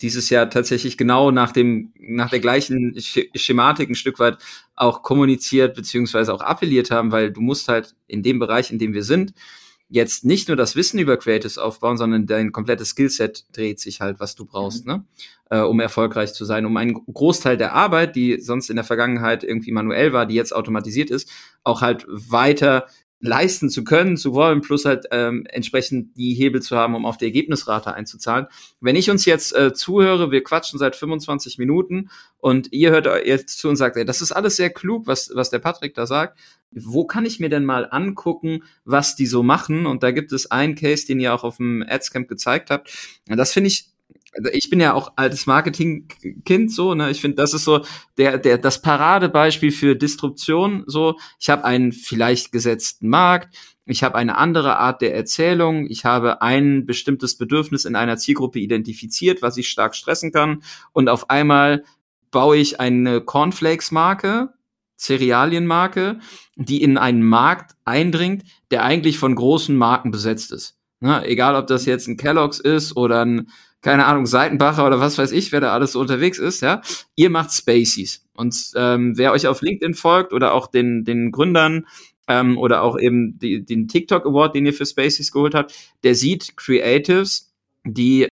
dieses Jahr tatsächlich genau nach dem, nach der gleichen Schematik ein Stück weit auch kommuniziert beziehungsweise auch appelliert haben, weil du musst halt in dem Bereich, in dem wir sind, jetzt nicht nur das Wissen über Creatives aufbauen, sondern dein komplettes Skillset dreht sich halt, was du brauchst, mhm. ne? Äh, um erfolgreich zu sein, um einen Großteil der Arbeit, die sonst in der Vergangenheit irgendwie manuell war, die jetzt automatisiert ist, auch halt weiter leisten zu können, zu wollen, plus halt ähm, entsprechend die Hebel zu haben, um auf die Ergebnisrate einzuzahlen. Wenn ich uns jetzt äh, zuhöre, wir quatschen seit 25 Minuten und ihr hört jetzt zu und sagt, ey, das ist alles sehr klug, was, was der Patrick da sagt. Wo kann ich mir denn mal angucken, was die so machen? Und da gibt es einen Case, den ihr auch auf dem Adscamp gezeigt habt. Das finde ich also ich bin ja auch altes Marketingkind so, ne? Ich finde, das ist so der der das Paradebeispiel für Disruption so. Ich habe einen vielleicht gesetzten Markt, ich habe eine andere Art der Erzählung, ich habe ein bestimmtes Bedürfnis in einer Zielgruppe identifiziert, was ich stark stressen kann und auf einmal baue ich eine Cornflakes Marke, Cerealienmarke, die in einen Markt eindringt, der eigentlich von großen Marken besetzt ist. Ne? Egal, ob das jetzt ein Kellogg's ist oder ein keine Ahnung, Seitenbacher oder was weiß ich, wer da alles so unterwegs ist, ja, ihr macht Spacies. Und ähm, wer euch auf LinkedIn folgt oder auch den, den Gründern ähm, oder auch eben die, den TikTok Award, den ihr für Spacies geholt habt, der sieht Creatives, die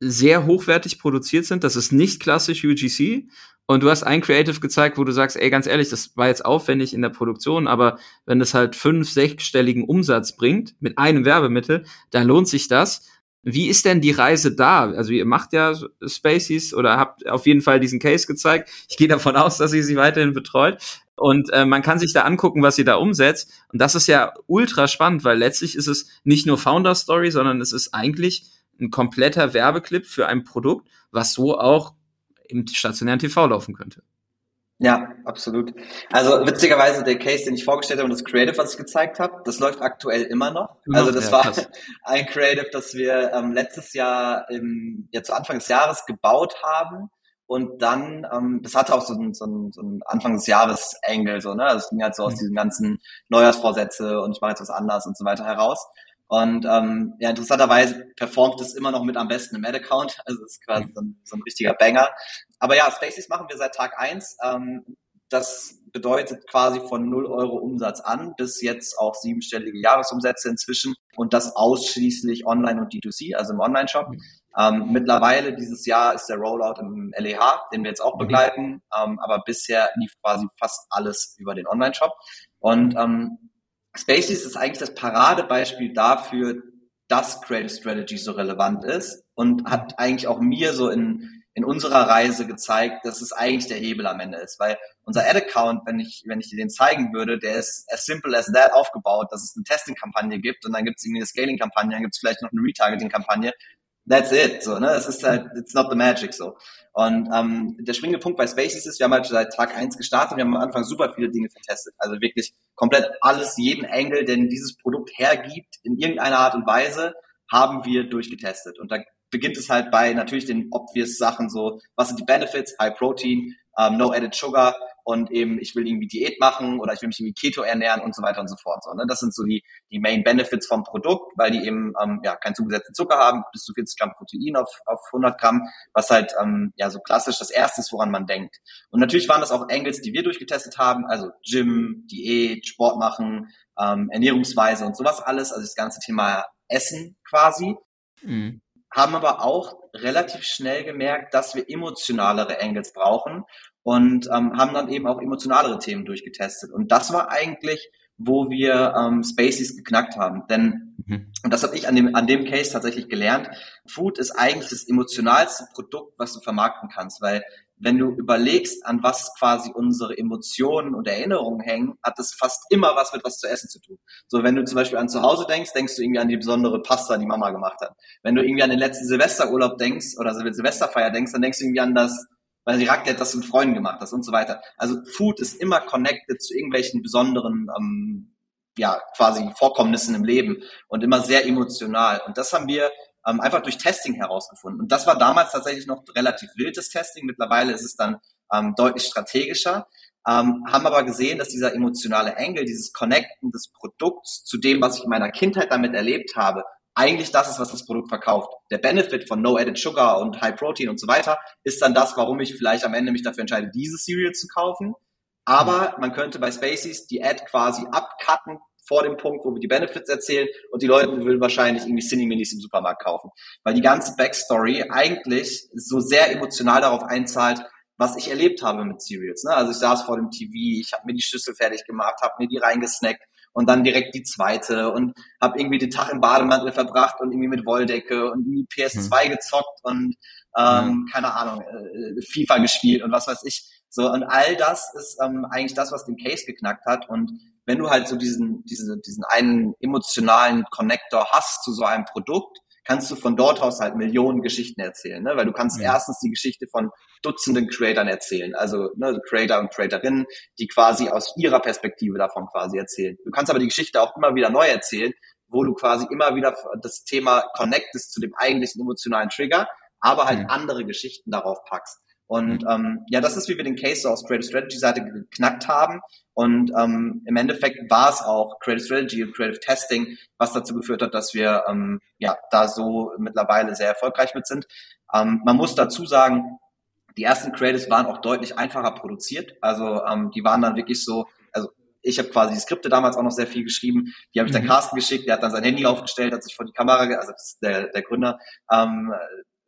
sehr hochwertig produziert sind. Das ist nicht klassisch UGC. Und du hast ein Creative gezeigt, wo du sagst, ey, ganz ehrlich, das war jetzt aufwendig in der Produktion, aber wenn das halt fünf, sechsstelligen Umsatz bringt mit einem Werbemittel, dann lohnt sich das. Wie ist denn die Reise da? Also ihr macht ja Spaces oder habt auf jeden Fall diesen Case gezeigt. Ich gehe davon aus, dass ihr sie weiterhin betreut. Und äh, man kann sich da angucken, was ihr da umsetzt. Und das ist ja ultra spannend, weil letztlich ist es nicht nur Founder Story, sondern es ist eigentlich ein kompletter Werbeclip für ein Produkt, was so auch im stationären TV laufen könnte.
Ja, absolut. Also witzigerweise der Case, den ich vorgestellt habe und das Creative, was ich gezeigt habe, das läuft aktuell immer noch. Also das ja, war krass. ein Creative, das wir ähm, letztes Jahr im, ja, zu Anfang des Jahres gebaut haben. Und dann, ähm, das hatte auch so ein, so ein, so ein Anfang des Jahres Angle, so, ne? Das ging halt so aus mhm. diesen ganzen Neujahrsvorsätze und ich mache jetzt was anders und so weiter heraus. Und ähm, ja, interessanterweise performt es immer noch mit am besten im Ad-Account. Also es ist quasi so ein, so ein richtiger Banger. Aber ja, Spaces machen wir seit Tag eins. Ähm, das bedeutet quasi von 0 Euro Umsatz an bis jetzt auch siebenstellige Jahresumsätze inzwischen und das ausschließlich online und D2C, also im Online-Shop. Mhm. Ähm, mittlerweile dieses Jahr ist der Rollout im LEH, den wir jetzt auch mhm. begleiten, ähm, aber bisher lief quasi fast alles über den Online-Shop. Und ähm, Spaces ist eigentlich das Paradebeispiel dafür, dass Creative Strategy so relevant ist und hat eigentlich auch mir so in, in unserer Reise gezeigt, dass es eigentlich der Hebel am Ende ist, weil unser Ad-Account, wenn ich, wenn ich dir den zeigen würde, der ist as simple as that aufgebaut, dass es eine Testing-Kampagne gibt und dann gibt es irgendwie eine Scaling-Kampagne, dann gibt es vielleicht noch eine Retargeting-Kampagne that's it, so, ne? Es ist halt, it's not the magic, so. Und ähm, der springende Punkt bei Spaces ist, wir haben halt seit Tag eins gestartet, wir haben am Anfang super viele Dinge vertestet. Also wirklich komplett alles, jeden Angle, den dieses Produkt hergibt, in irgendeiner Art und Weise, haben wir durchgetestet. Und da beginnt es halt bei natürlich den obvious Sachen, so, was sind die Benefits, High Protein, um, ähm, No Added Sugar, und eben ich will irgendwie Diät machen oder ich will mich irgendwie Keto ernähren und so weiter und so fort. So, ne? Das sind so die, die Main Benefits vom Produkt, weil die eben ähm, ja keinen zugesetzten Zucker haben, bis zu 40 Gramm Protein auf, auf 100 Gramm, was halt ähm, ja so klassisch das Erste ist, woran man denkt. Und natürlich waren das auch Angles, die wir durchgetestet haben, also Gym, Diät, Sport machen, ähm, Ernährungsweise und sowas alles, also das ganze Thema Essen quasi. Mhm haben aber auch relativ schnell gemerkt, dass wir emotionalere Angles brauchen und ähm, haben dann eben auch emotionalere Themen durchgetestet. Und das war eigentlich, wo wir ähm, Spaces geknackt haben. Denn, mhm. und das habe ich an dem, an dem Case tatsächlich gelernt, Food ist eigentlich das emotionalste Produkt, was du vermarkten kannst, weil wenn du überlegst, an was quasi unsere Emotionen und Erinnerungen hängen, hat das fast immer was mit was zu essen zu tun. So, wenn du zum Beispiel an zu Hause denkst, denkst du irgendwie an die besondere Pasta, die Mama gemacht hat. Wenn du irgendwie an den letzten Silvesterurlaub denkst oder Silvesterfeier denkst, dann denkst du irgendwie an das weil die Raclette das mit Freunden gemacht hast und so weiter. Also Food ist immer connected zu irgendwelchen besonderen, ähm, ja, quasi Vorkommnissen im Leben und immer sehr emotional. Und das haben wir ähm, einfach durch Testing herausgefunden. Und das war damals tatsächlich noch relativ wildes Testing. Mittlerweile ist es dann ähm, deutlich strategischer. Ähm, haben aber gesehen, dass dieser emotionale Engel, dieses Connecten des Produkts zu dem, was ich in meiner Kindheit damit erlebt habe, eigentlich das ist, was das Produkt verkauft. Der Benefit von No Added Sugar und High Protein und so weiter ist dann das, warum ich vielleicht am Ende mich dafür entscheide, dieses Cereal zu kaufen. Aber man könnte bei Spaces die Ad quasi abcutten vor dem Punkt, wo wir die Benefits erzählen und die Leute will wahrscheinlich irgendwie Cine-Minis im Supermarkt kaufen. Weil die ganze Backstory eigentlich so sehr emotional darauf einzahlt, was ich erlebt habe mit Cereals. Ne? Also ich saß vor dem TV, ich habe mir die Schüssel fertig gemacht, habe mir die reingesnackt und dann direkt die zweite und habe irgendwie den Tag im Bademantel verbracht und irgendwie mit Wolldecke und irgendwie PS2 mhm. gezockt und ähm, mhm. keine Ahnung, äh, FIFA gespielt und was weiß ich. So, und all das ist ähm, eigentlich das, was den Case geknackt hat. Und wenn du halt so diesen, diesen, diesen einen emotionalen Connector hast zu so einem Produkt, kannst du von dort aus halt Millionen Geschichten erzählen, ne? weil du kannst ja. erstens die Geschichte von Dutzenden Creatoren erzählen, also ne, Creator und Creatorinnen, die quasi aus ihrer Perspektive davon quasi erzählen. Du kannst aber die Geschichte auch immer wieder neu erzählen, wo du quasi immer wieder das Thema connectest zu dem eigentlichen emotionalen Trigger, aber halt mhm. andere Geschichten darauf packst. Und mhm. ähm, ja, das ist, wie wir den Case so aus Creative Strategy Seite geknackt haben. Und ähm, im Endeffekt war es auch Creative Strategy und Creative Testing, was dazu geführt hat, dass wir ähm, ja da so mittlerweile sehr erfolgreich mit sind. Ähm, man muss dazu sagen, die ersten Creatives waren auch deutlich einfacher produziert. Also ähm, die waren dann wirklich so, also ich habe quasi die Skripte damals auch noch sehr viel geschrieben. Die habe ich dann mhm. Carsten geschickt, der hat dann sein Handy aufgestellt, hat sich vor die Kamera, also der, der Gründer, ähm,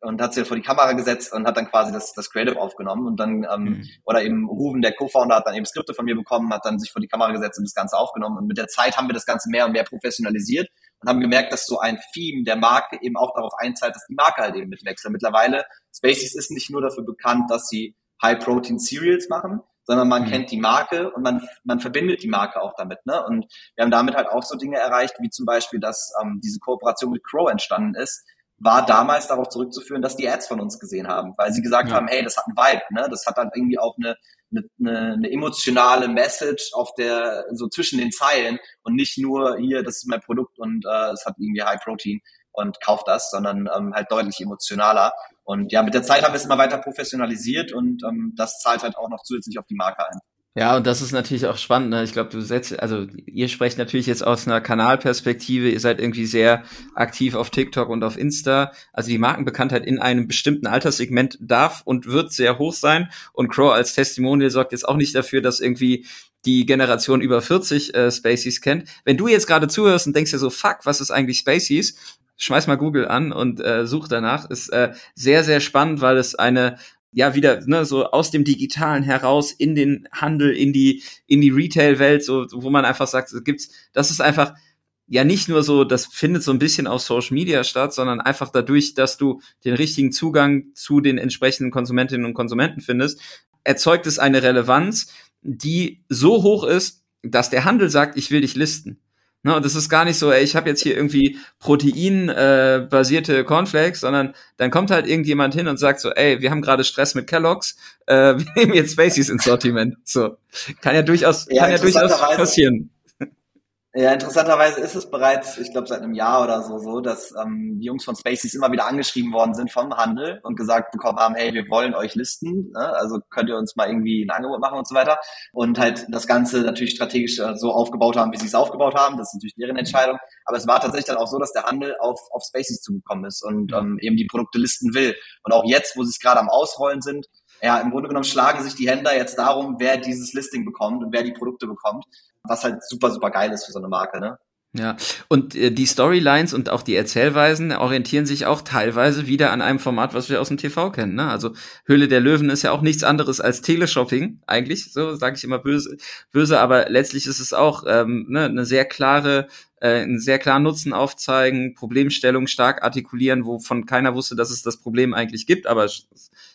und hat sich vor die Kamera gesetzt und hat dann quasi das, das Creative aufgenommen und dann, ähm, mhm. oder eben Ruven, der Co-Founder, hat dann eben Skripte von mir bekommen, hat dann sich vor die Kamera gesetzt und das Ganze aufgenommen und mit der Zeit haben wir das Ganze mehr und mehr professionalisiert und haben gemerkt, dass so ein Theme der Marke eben auch darauf einzahlt, dass die Marke halt eben mitwechselt. Mittlerweile, Spaces ist nicht nur dafür bekannt, dass sie High-Protein Cereals machen, sondern man mhm. kennt die Marke und man, man verbindet die Marke auch damit. Ne? Und wir haben damit halt auch so Dinge erreicht, wie zum Beispiel, dass ähm, diese Kooperation mit Crow entstanden ist, war damals darauf zurückzuführen, dass die Ads von uns gesehen haben, weil sie gesagt ja. haben, hey, das hat einen Vibe, ne? Das hat dann irgendwie auch eine, eine, eine emotionale Message auf der so zwischen den Zeilen und nicht nur hier, das ist mein Produkt und äh, es hat irgendwie High Protein und kauft das, sondern ähm, halt deutlich emotionaler. Und ja, mit der Zeit haben wir es immer weiter professionalisiert und ähm, das zahlt halt auch noch zusätzlich auf die Marke ein.
Ja, und das ist natürlich auch spannend. Ne? Ich glaube, du setzt, also ihr sprecht natürlich jetzt aus einer Kanalperspektive. Ihr seid irgendwie sehr aktiv auf TikTok und auf Insta. Also die Markenbekanntheit in einem bestimmten Alterssegment darf und wird sehr hoch sein. Und Crow als Testimonial sorgt jetzt auch nicht dafür, dass irgendwie die Generation über 40 äh, Spaceys kennt. Wenn du jetzt gerade zuhörst und denkst dir so, fuck, was ist eigentlich Spaceys? Schmeiß mal Google an und äh, such danach. Ist äh, sehr, sehr spannend, weil es eine ja wieder ne, so aus dem Digitalen heraus in den Handel, in die in die Retail-Welt, so wo man einfach sagt, so gibt's, das ist einfach ja nicht nur so, das findet so ein bisschen auf Social Media statt, sondern einfach dadurch, dass du den richtigen Zugang zu den entsprechenden Konsumentinnen und Konsumenten findest, erzeugt es eine Relevanz, die so hoch ist, dass der Handel sagt, ich will dich listen. Ne, und das ist gar nicht so, ey, ich habe jetzt hier irgendwie Protein-basierte äh, Cornflakes, sondern dann kommt halt irgendjemand hin und sagt so, ey, wir haben gerade Stress mit Kellogg's, äh, wir nehmen jetzt Spaceys ins Sortiment. So. Kann ja durchaus, ja, kann ja durchaus passieren.
Ja, interessanterweise ist es bereits, ich glaube, seit einem Jahr oder so, so, dass ähm, die Jungs von Spaceys immer wieder angeschrieben worden sind vom Handel und gesagt bekommen haben, hey, wir wollen euch listen, ne? also könnt ihr uns mal irgendwie ein Angebot machen und so weiter. Und halt das Ganze natürlich strategisch äh, so aufgebaut haben, wie sie es aufgebaut haben. Das ist natürlich deren Entscheidung. Aber es war tatsächlich dann auch so, dass der Handel auf, auf Spaceys zugekommen ist und ähm, eben die Produkte listen will. Und auch jetzt, wo sie es gerade am Ausrollen sind, ja, im Grunde genommen schlagen sich die Händler jetzt darum, wer dieses Listing bekommt und wer die Produkte bekommt was halt super, super geil ist für so eine Marke, ne?
Ja, und äh, die Storylines und auch die Erzählweisen orientieren sich auch teilweise wieder an einem Format, was wir aus dem TV kennen. Ne? Also Höhle der Löwen ist ja auch nichts anderes als Teleshopping, eigentlich, so sage ich immer böse, böse, aber letztlich ist es auch ähm, ne, eine sehr klare, äh, einen sehr klaren Nutzen aufzeigen, Problemstellung stark artikulieren, wovon keiner wusste, dass es das Problem eigentlich gibt, aber es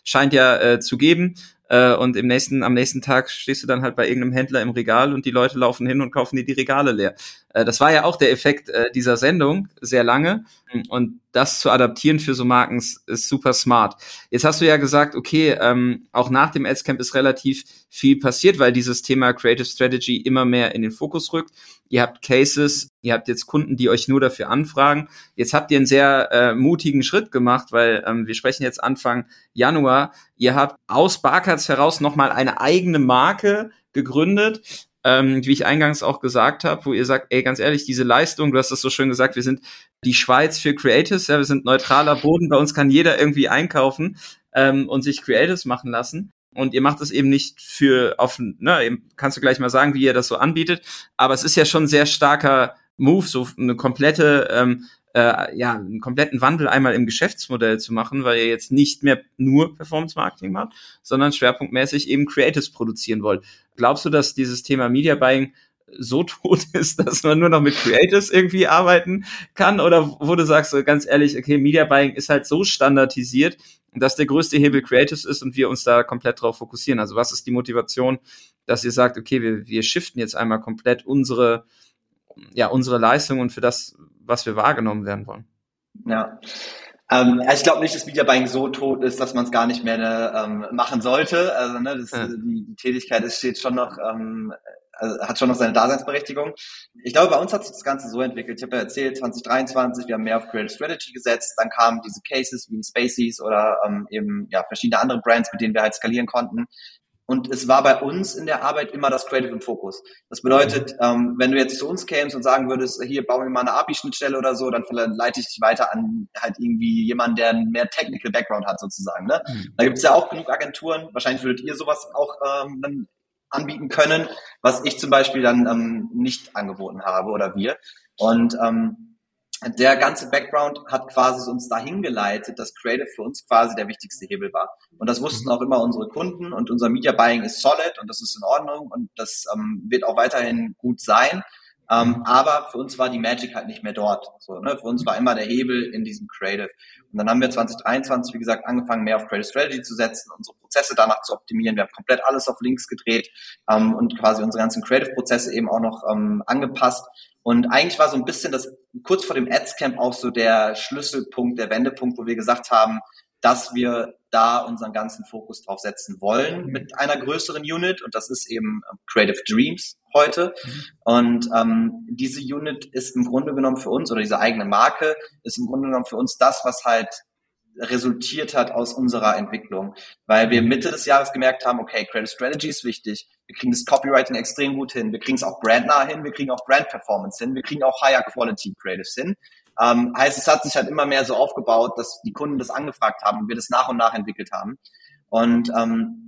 scheint ja äh, zu geben äh, und im nächsten, am nächsten Tag stehst du dann halt bei irgendeinem Händler im Regal und die Leute laufen hin und kaufen dir die Regale leer. Äh, das war ja auch der Effekt äh, dieser Sendung sehr lange. Und das zu adaptieren für so Marken ist super smart. Jetzt hast du ja gesagt, okay, ähm, auch nach dem Adscamp ist relativ viel passiert, weil dieses Thema Creative Strategy immer mehr in den Fokus rückt. Ihr habt Cases, ihr habt jetzt Kunden, die euch nur dafür anfragen. Jetzt habt ihr einen sehr äh, mutigen Schritt gemacht, weil ähm, wir sprechen jetzt Anfang Januar. Ihr habt aus Barcards heraus nochmal eine eigene Marke gegründet, ähm, wie ich eingangs auch gesagt habe, wo ihr sagt, ey, ganz ehrlich, diese Leistung, du hast das so schön gesagt, wir sind die Schweiz für Creatives, ja, wir sind neutraler Boden, bei uns kann jeder irgendwie einkaufen ähm, und sich Creatives machen lassen. Und ihr macht es eben nicht für offen, ne, kannst du gleich mal sagen, wie ihr das so anbietet, aber es ist ja schon sehr starker Move, so eine komplette, ähm, äh, ja, einen kompletten Wandel einmal im Geschäftsmodell zu machen, weil ihr jetzt nicht mehr nur Performance Marketing macht, sondern schwerpunktmäßig eben Creatives produzieren wollt. Glaubst du, dass dieses Thema Media Buying so tot ist, dass man nur noch mit Creatives irgendwie arbeiten kann? Oder wo du sagst, ganz ehrlich, okay, Media Buying ist halt so standardisiert, dass der größte Hebel Creatives ist und wir uns da komplett drauf fokussieren. Also was ist die Motivation, dass ihr sagt, okay, wir, wir shiften jetzt einmal komplett unsere, ja, unsere Leistung und für das, was wir wahrgenommen werden wollen?
Ja. Ähm, ich glaube nicht, dass Media Buying so tot ist, dass man es gar nicht mehr ähm, machen sollte. Also ne, das, ja. die, die Tätigkeit ist, steht schon noch ähm, also hat schon noch seine Daseinsberechtigung. Ich glaube, bei uns hat sich das Ganze so entwickelt. Ich habe ja erzählt, 2023, wir haben mehr auf Creative Strategy gesetzt. Dann kamen diese Cases wie Spaceys oder ähm, eben ja verschiedene andere Brands, mit denen wir halt skalieren konnten. Und es war bei uns in der Arbeit immer das Creative im Fokus. Das bedeutet, ähm, wenn du jetzt zu uns kämst und sagen würdest, hier bauen wir mal eine API-Schnittstelle oder so, dann leite ich dich weiter an halt irgendwie jemanden, der einen mehr Technical Background hat sozusagen. Ne? Mhm. Da gibt es ja auch genug Agenturen. Wahrscheinlich würdet ihr sowas auch ähm, dann anbieten können, was ich zum Beispiel dann ähm, nicht angeboten habe oder wir. Und ähm, der ganze Background hat quasi uns dahin geleitet, dass Creative für uns quasi der wichtigste Hebel war. Und das wussten auch immer unsere Kunden und unser Media Buying ist solid und das ist in Ordnung und das ähm, wird auch weiterhin gut sein. Ähm, aber für uns war die Magic halt nicht mehr dort. So, ne? Für uns war immer der Hebel in diesem Creative. Und dann haben wir 2023, wie gesagt, angefangen, mehr auf Creative Strategy zu setzen, unsere Prozesse danach zu optimieren. Wir haben komplett alles auf Links gedreht ähm, und quasi unsere ganzen Creative-Prozesse eben auch noch ähm, angepasst. Und eigentlich war so ein bisschen das kurz vor dem Ads-Camp auch so der Schlüsselpunkt, der Wendepunkt, wo wir gesagt haben, dass wir da unseren ganzen Fokus drauf setzen wollen mit einer größeren Unit. Und das ist eben ähm, Creative Dreams heute. Mhm. Und ähm, diese Unit ist im Grunde genommen für uns oder diese eigene Marke ist im Grunde genommen für uns das, was halt resultiert hat aus unserer Entwicklung, weil wir Mitte des Jahres gemerkt haben, okay, Creative Strategy ist wichtig, wir kriegen das Copywriting extrem gut hin, wir kriegen es auch brandnah hin, wir kriegen auch Brand Performance hin, wir kriegen auch Higher Quality Creatives hin ähm, heißt, es hat sich halt immer mehr so aufgebaut, dass die Kunden das angefragt haben und wir das nach und nach entwickelt haben. Und ähm,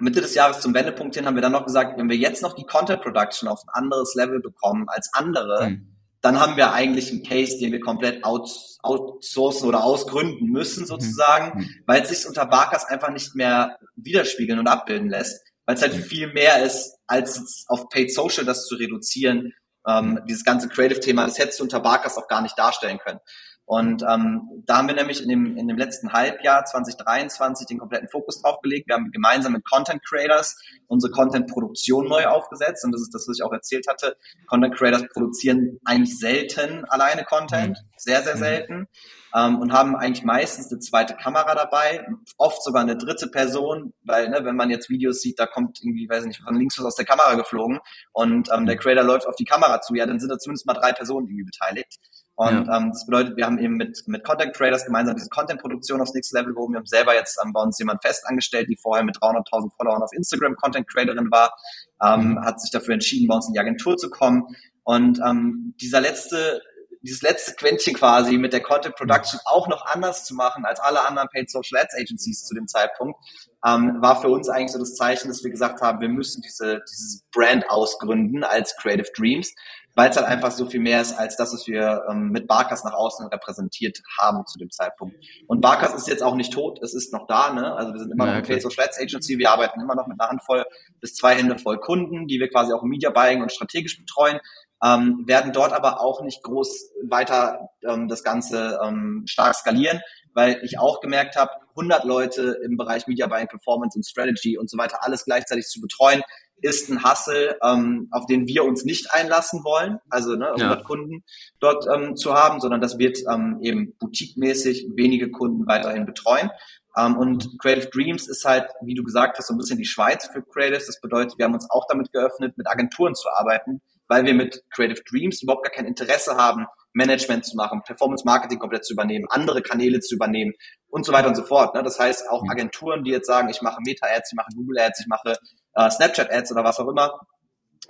Mitte des Jahres zum Wendepunkt hin haben wir dann noch gesagt, wenn wir jetzt noch die Content Production auf ein anderes Level bekommen als andere, mhm. dann haben wir eigentlich einen Case, den wir komplett out, outsourcen oder ausgründen müssen mhm. sozusagen, mhm. weil es sich unter Barkas einfach nicht mehr widerspiegeln und abbilden lässt, weil es halt viel mehr ist, als auf Paid Social das zu reduzieren, ähm, dieses ganze Creative-Thema, das hättest du unter Barkas auch gar nicht darstellen können. Und ähm, da haben wir nämlich in dem, in dem letzten Halbjahr 2023 den kompletten Fokus drauf gelegt. Wir haben gemeinsam mit Content Creators unsere Content-Produktion neu aufgesetzt. Und das ist das, was ich auch erzählt hatte. Content Creators produzieren eigentlich selten alleine Content, mhm. sehr, sehr mhm. selten. Ähm, und haben eigentlich meistens eine zweite Kamera dabei, oft sogar eine dritte Person, weil ne, wenn man jetzt Videos sieht, da kommt irgendwie, weiß ich nicht, von links was aus der Kamera geflogen und ähm, der mhm. Creator läuft auf die Kamera zu, ja, dann sind da zumindest mal drei Personen irgendwie beteiligt. Und ja. ähm, das bedeutet, wir haben eben mit, mit Content Creators gemeinsam diese Content-Produktion aufs nächste Level gehoben. Wir haben selber jetzt ähm, bei uns jemand fest angestellt, die vorher mit 300.000 Followern auf Instagram Content Creatorin war, ähm, mhm. hat sich dafür entschieden, bei uns in die Agentur zu kommen. Und ähm, dieser letzte dieses letzte Quäntchen quasi mit der Content Production auch noch anders zu machen als alle anderen Paid Social Ads Agencies zu dem Zeitpunkt, ähm, war für uns eigentlich so das Zeichen, dass wir gesagt haben, wir müssen diese, dieses Brand ausgründen als Creative Dreams, weil es halt einfach so viel mehr ist als das, was wir ähm, mit Barkas nach außen repräsentiert haben zu dem Zeitpunkt. Und Barkas ist jetzt auch nicht tot, es ist noch da, ne? Also wir sind immer ja, noch eine Paid Social Ads Agency, wir arbeiten immer noch mit einer Handvoll bis zwei Hände voll Kunden, die wir quasi auch im Media Buying und strategisch betreuen ähm, werden dort aber auch nicht groß weiter ähm, das Ganze ähm, stark skalieren, weil ich auch gemerkt habe, 100 Leute im Bereich Media Buying, Performance und Strategy und so weiter alles gleichzeitig zu betreuen, ist ein Hustle, ähm, auf den wir uns nicht einlassen wollen, also ne, 100 ja. Kunden dort ähm, zu haben, sondern das wird ähm, eben boutique-mäßig wenige Kunden weiterhin betreuen. Um, ähm, und Creative Dreams ist halt, wie du gesagt hast, so ein bisschen die Schweiz für Creatives. Das bedeutet, wir haben uns auch damit geöffnet, mit Agenturen zu arbeiten, weil wir mit Creative Dreams überhaupt gar kein Interesse haben, Management zu machen, Performance Marketing komplett zu übernehmen, andere Kanäle zu übernehmen und so weiter und so fort. Ne? Das heißt, auch. Agenturen, die jetzt sagen, ich mache Meta-Ads, ich mache Google-Ads, ich mache äh, Snapchat-Ads oder was auch immer,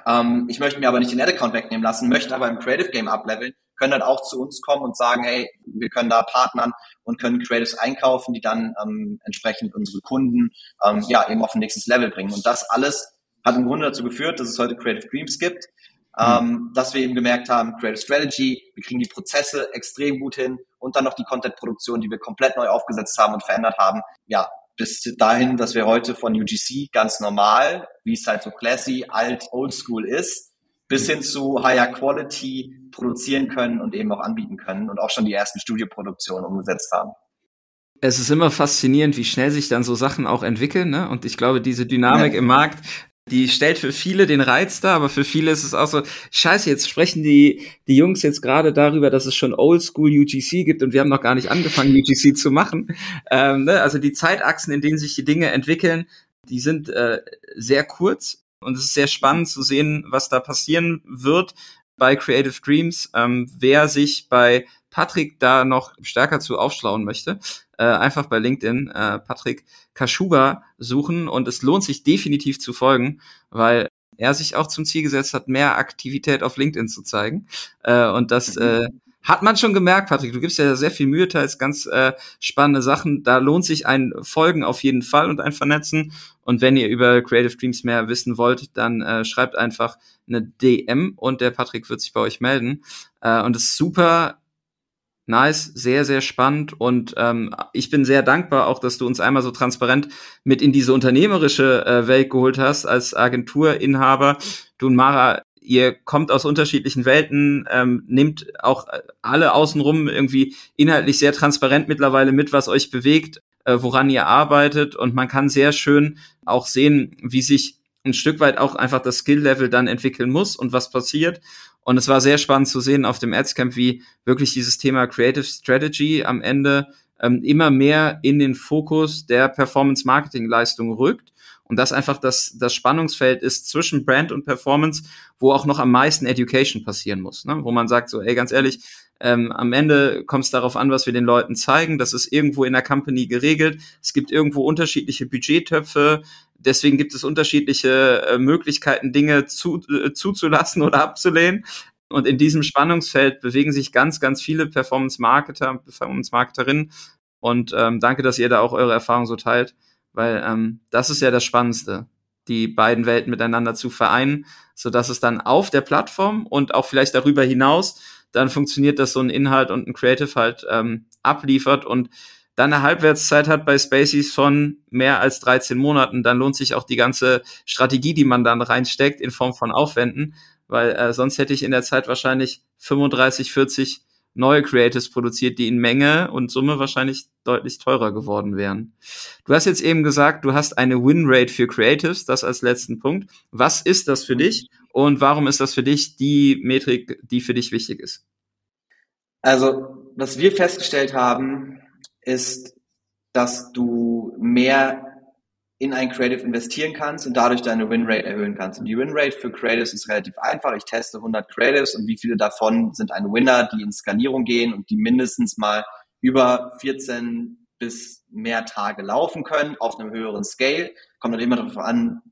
ähm, ich möchte mir aber nicht den Ad-Account wegnehmen lassen, möchte aber im Creative Game ableveln, können halt auch zu uns kommen und sagen, hey, wir können da partnern und können Creatives einkaufen, die dann ähm, entsprechend unsere Kunden ähm, ja eben auf ein nächstes Level bringen. Und das alles hat im Grunde dazu geführt, dass es heute Creative Dreams gibt, ähm, dass wir eben gemerkt haben, Creative Strategy, wir kriegen die Prozesse extrem gut hin und dann noch die Content-Produktion, die wir komplett neu aufgesetzt haben und verändert haben. Ja, bis dahin, dass wir heute von UGC ganz normal, wie es halt so classy, alt, oldschool ist, bis hin zu higher quality produzieren können und eben auch anbieten können und auch schon die ersten Studioproduktionen umgesetzt haben.
Es ist immer faszinierend, wie schnell sich dann so Sachen auch entwickeln, ne? Und ich glaube, diese Dynamik ja. im Markt, die stellt für viele den Reiz dar, aber für viele ist es auch so, scheiße, jetzt sprechen die, die Jungs jetzt gerade darüber, dass es schon Oldschool UGC gibt und wir haben noch gar nicht angefangen, UGC zu machen. Ähm, ne? Also die Zeitachsen, in denen sich die Dinge entwickeln, die sind äh, sehr kurz und es ist sehr spannend zu sehen, was da passieren wird bei Creative Dreams, ähm, wer sich bei Patrick da noch stärker zu aufschlauen möchte, äh, einfach bei LinkedIn äh, Patrick Kaschuba suchen und es lohnt sich definitiv zu folgen, weil er sich auch zum Ziel gesetzt hat, mehr Aktivität auf LinkedIn zu zeigen. Äh, und das äh, hat man schon gemerkt, Patrick. Du gibst ja sehr viel Mühe, teils ganz äh, spannende Sachen. Da lohnt sich ein Folgen auf jeden Fall und ein Vernetzen. Und wenn ihr über Creative Dreams mehr wissen wollt, dann äh, schreibt einfach eine DM und der Patrick wird sich bei euch melden. Äh, und es ist super nice, sehr, sehr spannend und ähm, ich bin sehr dankbar auch, dass du uns einmal so transparent mit in diese unternehmerische äh, Welt geholt hast als Agenturinhaber. Du und Mara, ihr kommt aus unterschiedlichen Welten, ähm, nehmt auch alle außenrum irgendwie inhaltlich sehr transparent mittlerweile mit, was euch bewegt, äh, woran ihr arbeitet und man kann sehr schön auch sehen, wie sich ein Stück weit auch einfach das Skill-Level dann entwickeln muss und was passiert. Und es war sehr spannend zu sehen auf dem Adscamp, wie wirklich dieses Thema Creative Strategy am Ende ähm, immer mehr in den Fokus der Performance-Marketing-Leistung rückt. Und das einfach das, das Spannungsfeld ist zwischen Brand und Performance, wo auch noch am meisten Education passieren muss. Ne? Wo man sagt so, ey, ganz ehrlich, ähm, am Ende kommt es darauf an, was wir den Leuten zeigen. Das ist irgendwo in der Company geregelt. Es gibt irgendwo unterschiedliche Budgettöpfe. Deswegen gibt es unterschiedliche äh, Möglichkeiten, Dinge zu, äh, zuzulassen oder abzulehnen. Und in diesem Spannungsfeld bewegen sich ganz, ganz viele Performance-Marketer, Performance-Marketerinnen. Und ähm, danke, dass ihr da auch eure Erfahrung so teilt, weil ähm, das ist ja das Spannendste, die beiden Welten miteinander zu vereinen, so dass es dann auf der Plattform und auch vielleicht darüber hinaus dann funktioniert, dass so ein Inhalt und ein Creative halt ähm, abliefert und dann eine Halbwertszeit hat bei Spaceys von mehr als 13 Monaten, dann lohnt sich auch die ganze Strategie, die man dann reinsteckt, in Form von Aufwänden, weil äh, sonst hätte ich in der Zeit wahrscheinlich 35, 40 neue Creatives produziert, die in Menge und Summe wahrscheinlich deutlich teurer geworden wären. Du hast jetzt eben gesagt, du hast eine Win-Rate für Creatives, das als letzten Punkt. Was ist das für dich und warum ist das für dich die Metrik, die für dich wichtig ist?
Also, was wir festgestellt haben, ist, dass du mehr in ein Creative investieren kannst und dadurch deine Winrate erhöhen kannst. Und die Winrate für Creatives ist relativ einfach. Ich teste 100 Creatives und wie viele davon sind ein Winner, die in Skalierung gehen und die mindestens mal über 14 bis mehr Tage laufen können auf einem höheren Scale. Kommt dann immer darauf an,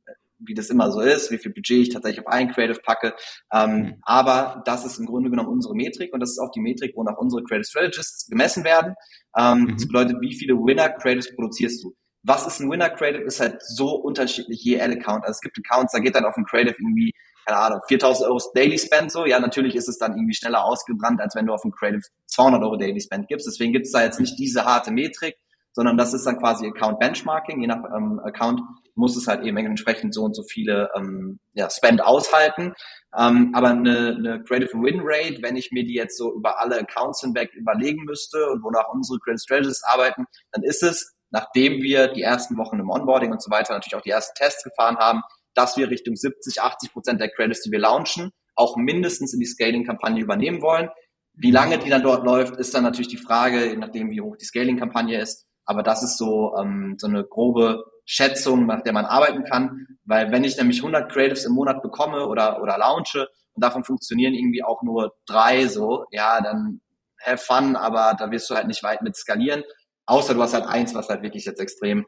wie das immer so ist, wie viel Budget ich tatsächlich auf ein Creative packe. Ähm, mhm. Aber das ist im Grunde genommen unsere Metrik und das ist auch die Metrik, wo nach unsere Creative Strategists gemessen werden. Ähm, mhm. Das bedeutet, wie viele Winner Creatives produzierst du? Was ist ein Winner Creative? Ist halt so unterschiedlich je Ad-Account. Also es gibt Accounts, da geht dann auf ein Creative irgendwie keine Ahnung, 4000 Euro Daily Spend so, ja, natürlich ist es dann irgendwie schneller ausgebrannt, als wenn du auf ein Creative 200 Euro Daily Spend gibst. Deswegen gibt es da jetzt nicht diese harte Metrik, sondern das ist dann quasi Account Benchmarking. Je nach ähm, Account muss es halt eben entsprechend so und so viele ähm, ja, Spend aushalten. Ähm, aber eine, eine Creative Win Rate, wenn ich mir die jetzt so über alle Accounts hinweg überlegen müsste und wonach unsere Creative Strategists arbeiten, dann ist es, nachdem wir die ersten Wochen im Onboarding und so weiter natürlich auch die ersten Tests gefahren haben, dass wir Richtung 70, 80 Prozent der Credits, die wir launchen, auch mindestens in die Scaling-Kampagne übernehmen wollen. Wie lange die dann dort läuft, ist dann natürlich die Frage, je nachdem, wie hoch die Scaling-Kampagne ist. Aber das ist so, ähm, so eine grobe Schätzung, nach der man arbeiten kann. Weil wenn ich nämlich 100 Creatives im Monat bekomme oder, oder launche und davon funktionieren irgendwie auch nur drei so, ja, dann have fun, aber da wirst du halt nicht weit mit skalieren. Außer du hast halt eins, was halt wirklich jetzt extrem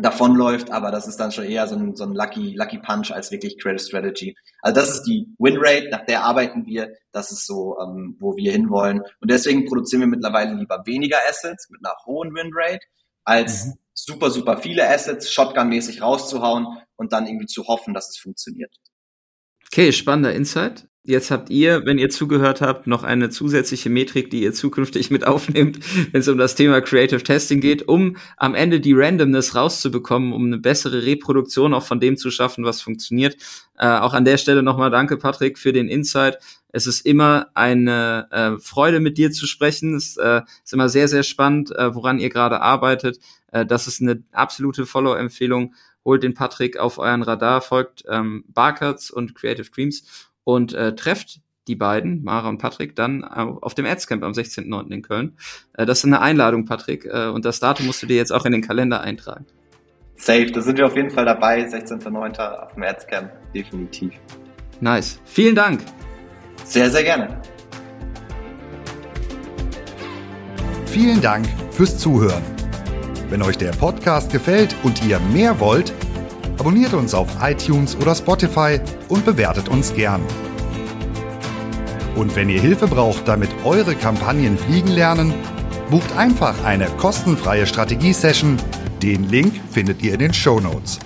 davonläuft, aber das ist dann schon eher so ein, so ein Lucky, Lucky Punch als wirklich Credit Strategy. Also das ist die Win Rate, nach der arbeiten wir, das ist so, ähm, wo wir hinwollen. Und deswegen produzieren wir mittlerweile lieber weniger Assets mit einer hohen Win Rate, als mhm. super, super viele Assets Shotgun-mäßig rauszuhauen und dann irgendwie zu hoffen, dass es funktioniert.
Okay, spannender Insight. Jetzt habt ihr, wenn ihr zugehört habt, noch eine zusätzliche Metrik, die ihr zukünftig mit aufnehmt, wenn es um das Thema Creative Testing geht, um am Ende die Randomness rauszubekommen, um eine bessere Reproduktion auch von dem zu schaffen, was funktioniert. Äh, auch an der Stelle nochmal danke, Patrick, für den Insight. Es ist immer eine äh, Freude, mit dir zu sprechen. Es äh, ist immer sehr, sehr spannend, äh, woran ihr gerade arbeitet. Äh, das ist eine absolute Follow-Empfehlung. Holt den Patrick auf euren Radar, folgt ähm, Barcuts und Creative Dreams und äh, trefft die beiden, Mara und Patrick, dann auf dem Adscamp am 16.09. in Köln. Äh, das ist eine Einladung, Patrick, äh, und das Datum musst du dir jetzt auch in den Kalender eintragen.
Safe, da sind wir auf jeden Fall dabei, 16.09. auf dem Adscamp, definitiv.
Nice. Vielen Dank.
Sehr, sehr gerne.
Vielen Dank fürs Zuhören. Wenn euch der Podcast gefällt und ihr mehr wollt, Abonniert uns auf iTunes oder Spotify und bewertet uns gern. Und wenn ihr Hilfe braucht, damit eure Kampagnen fliegen lernen, bucht einfach eine kostenfreie Strategie-Session. Den Link findet ihr in den Show Notes.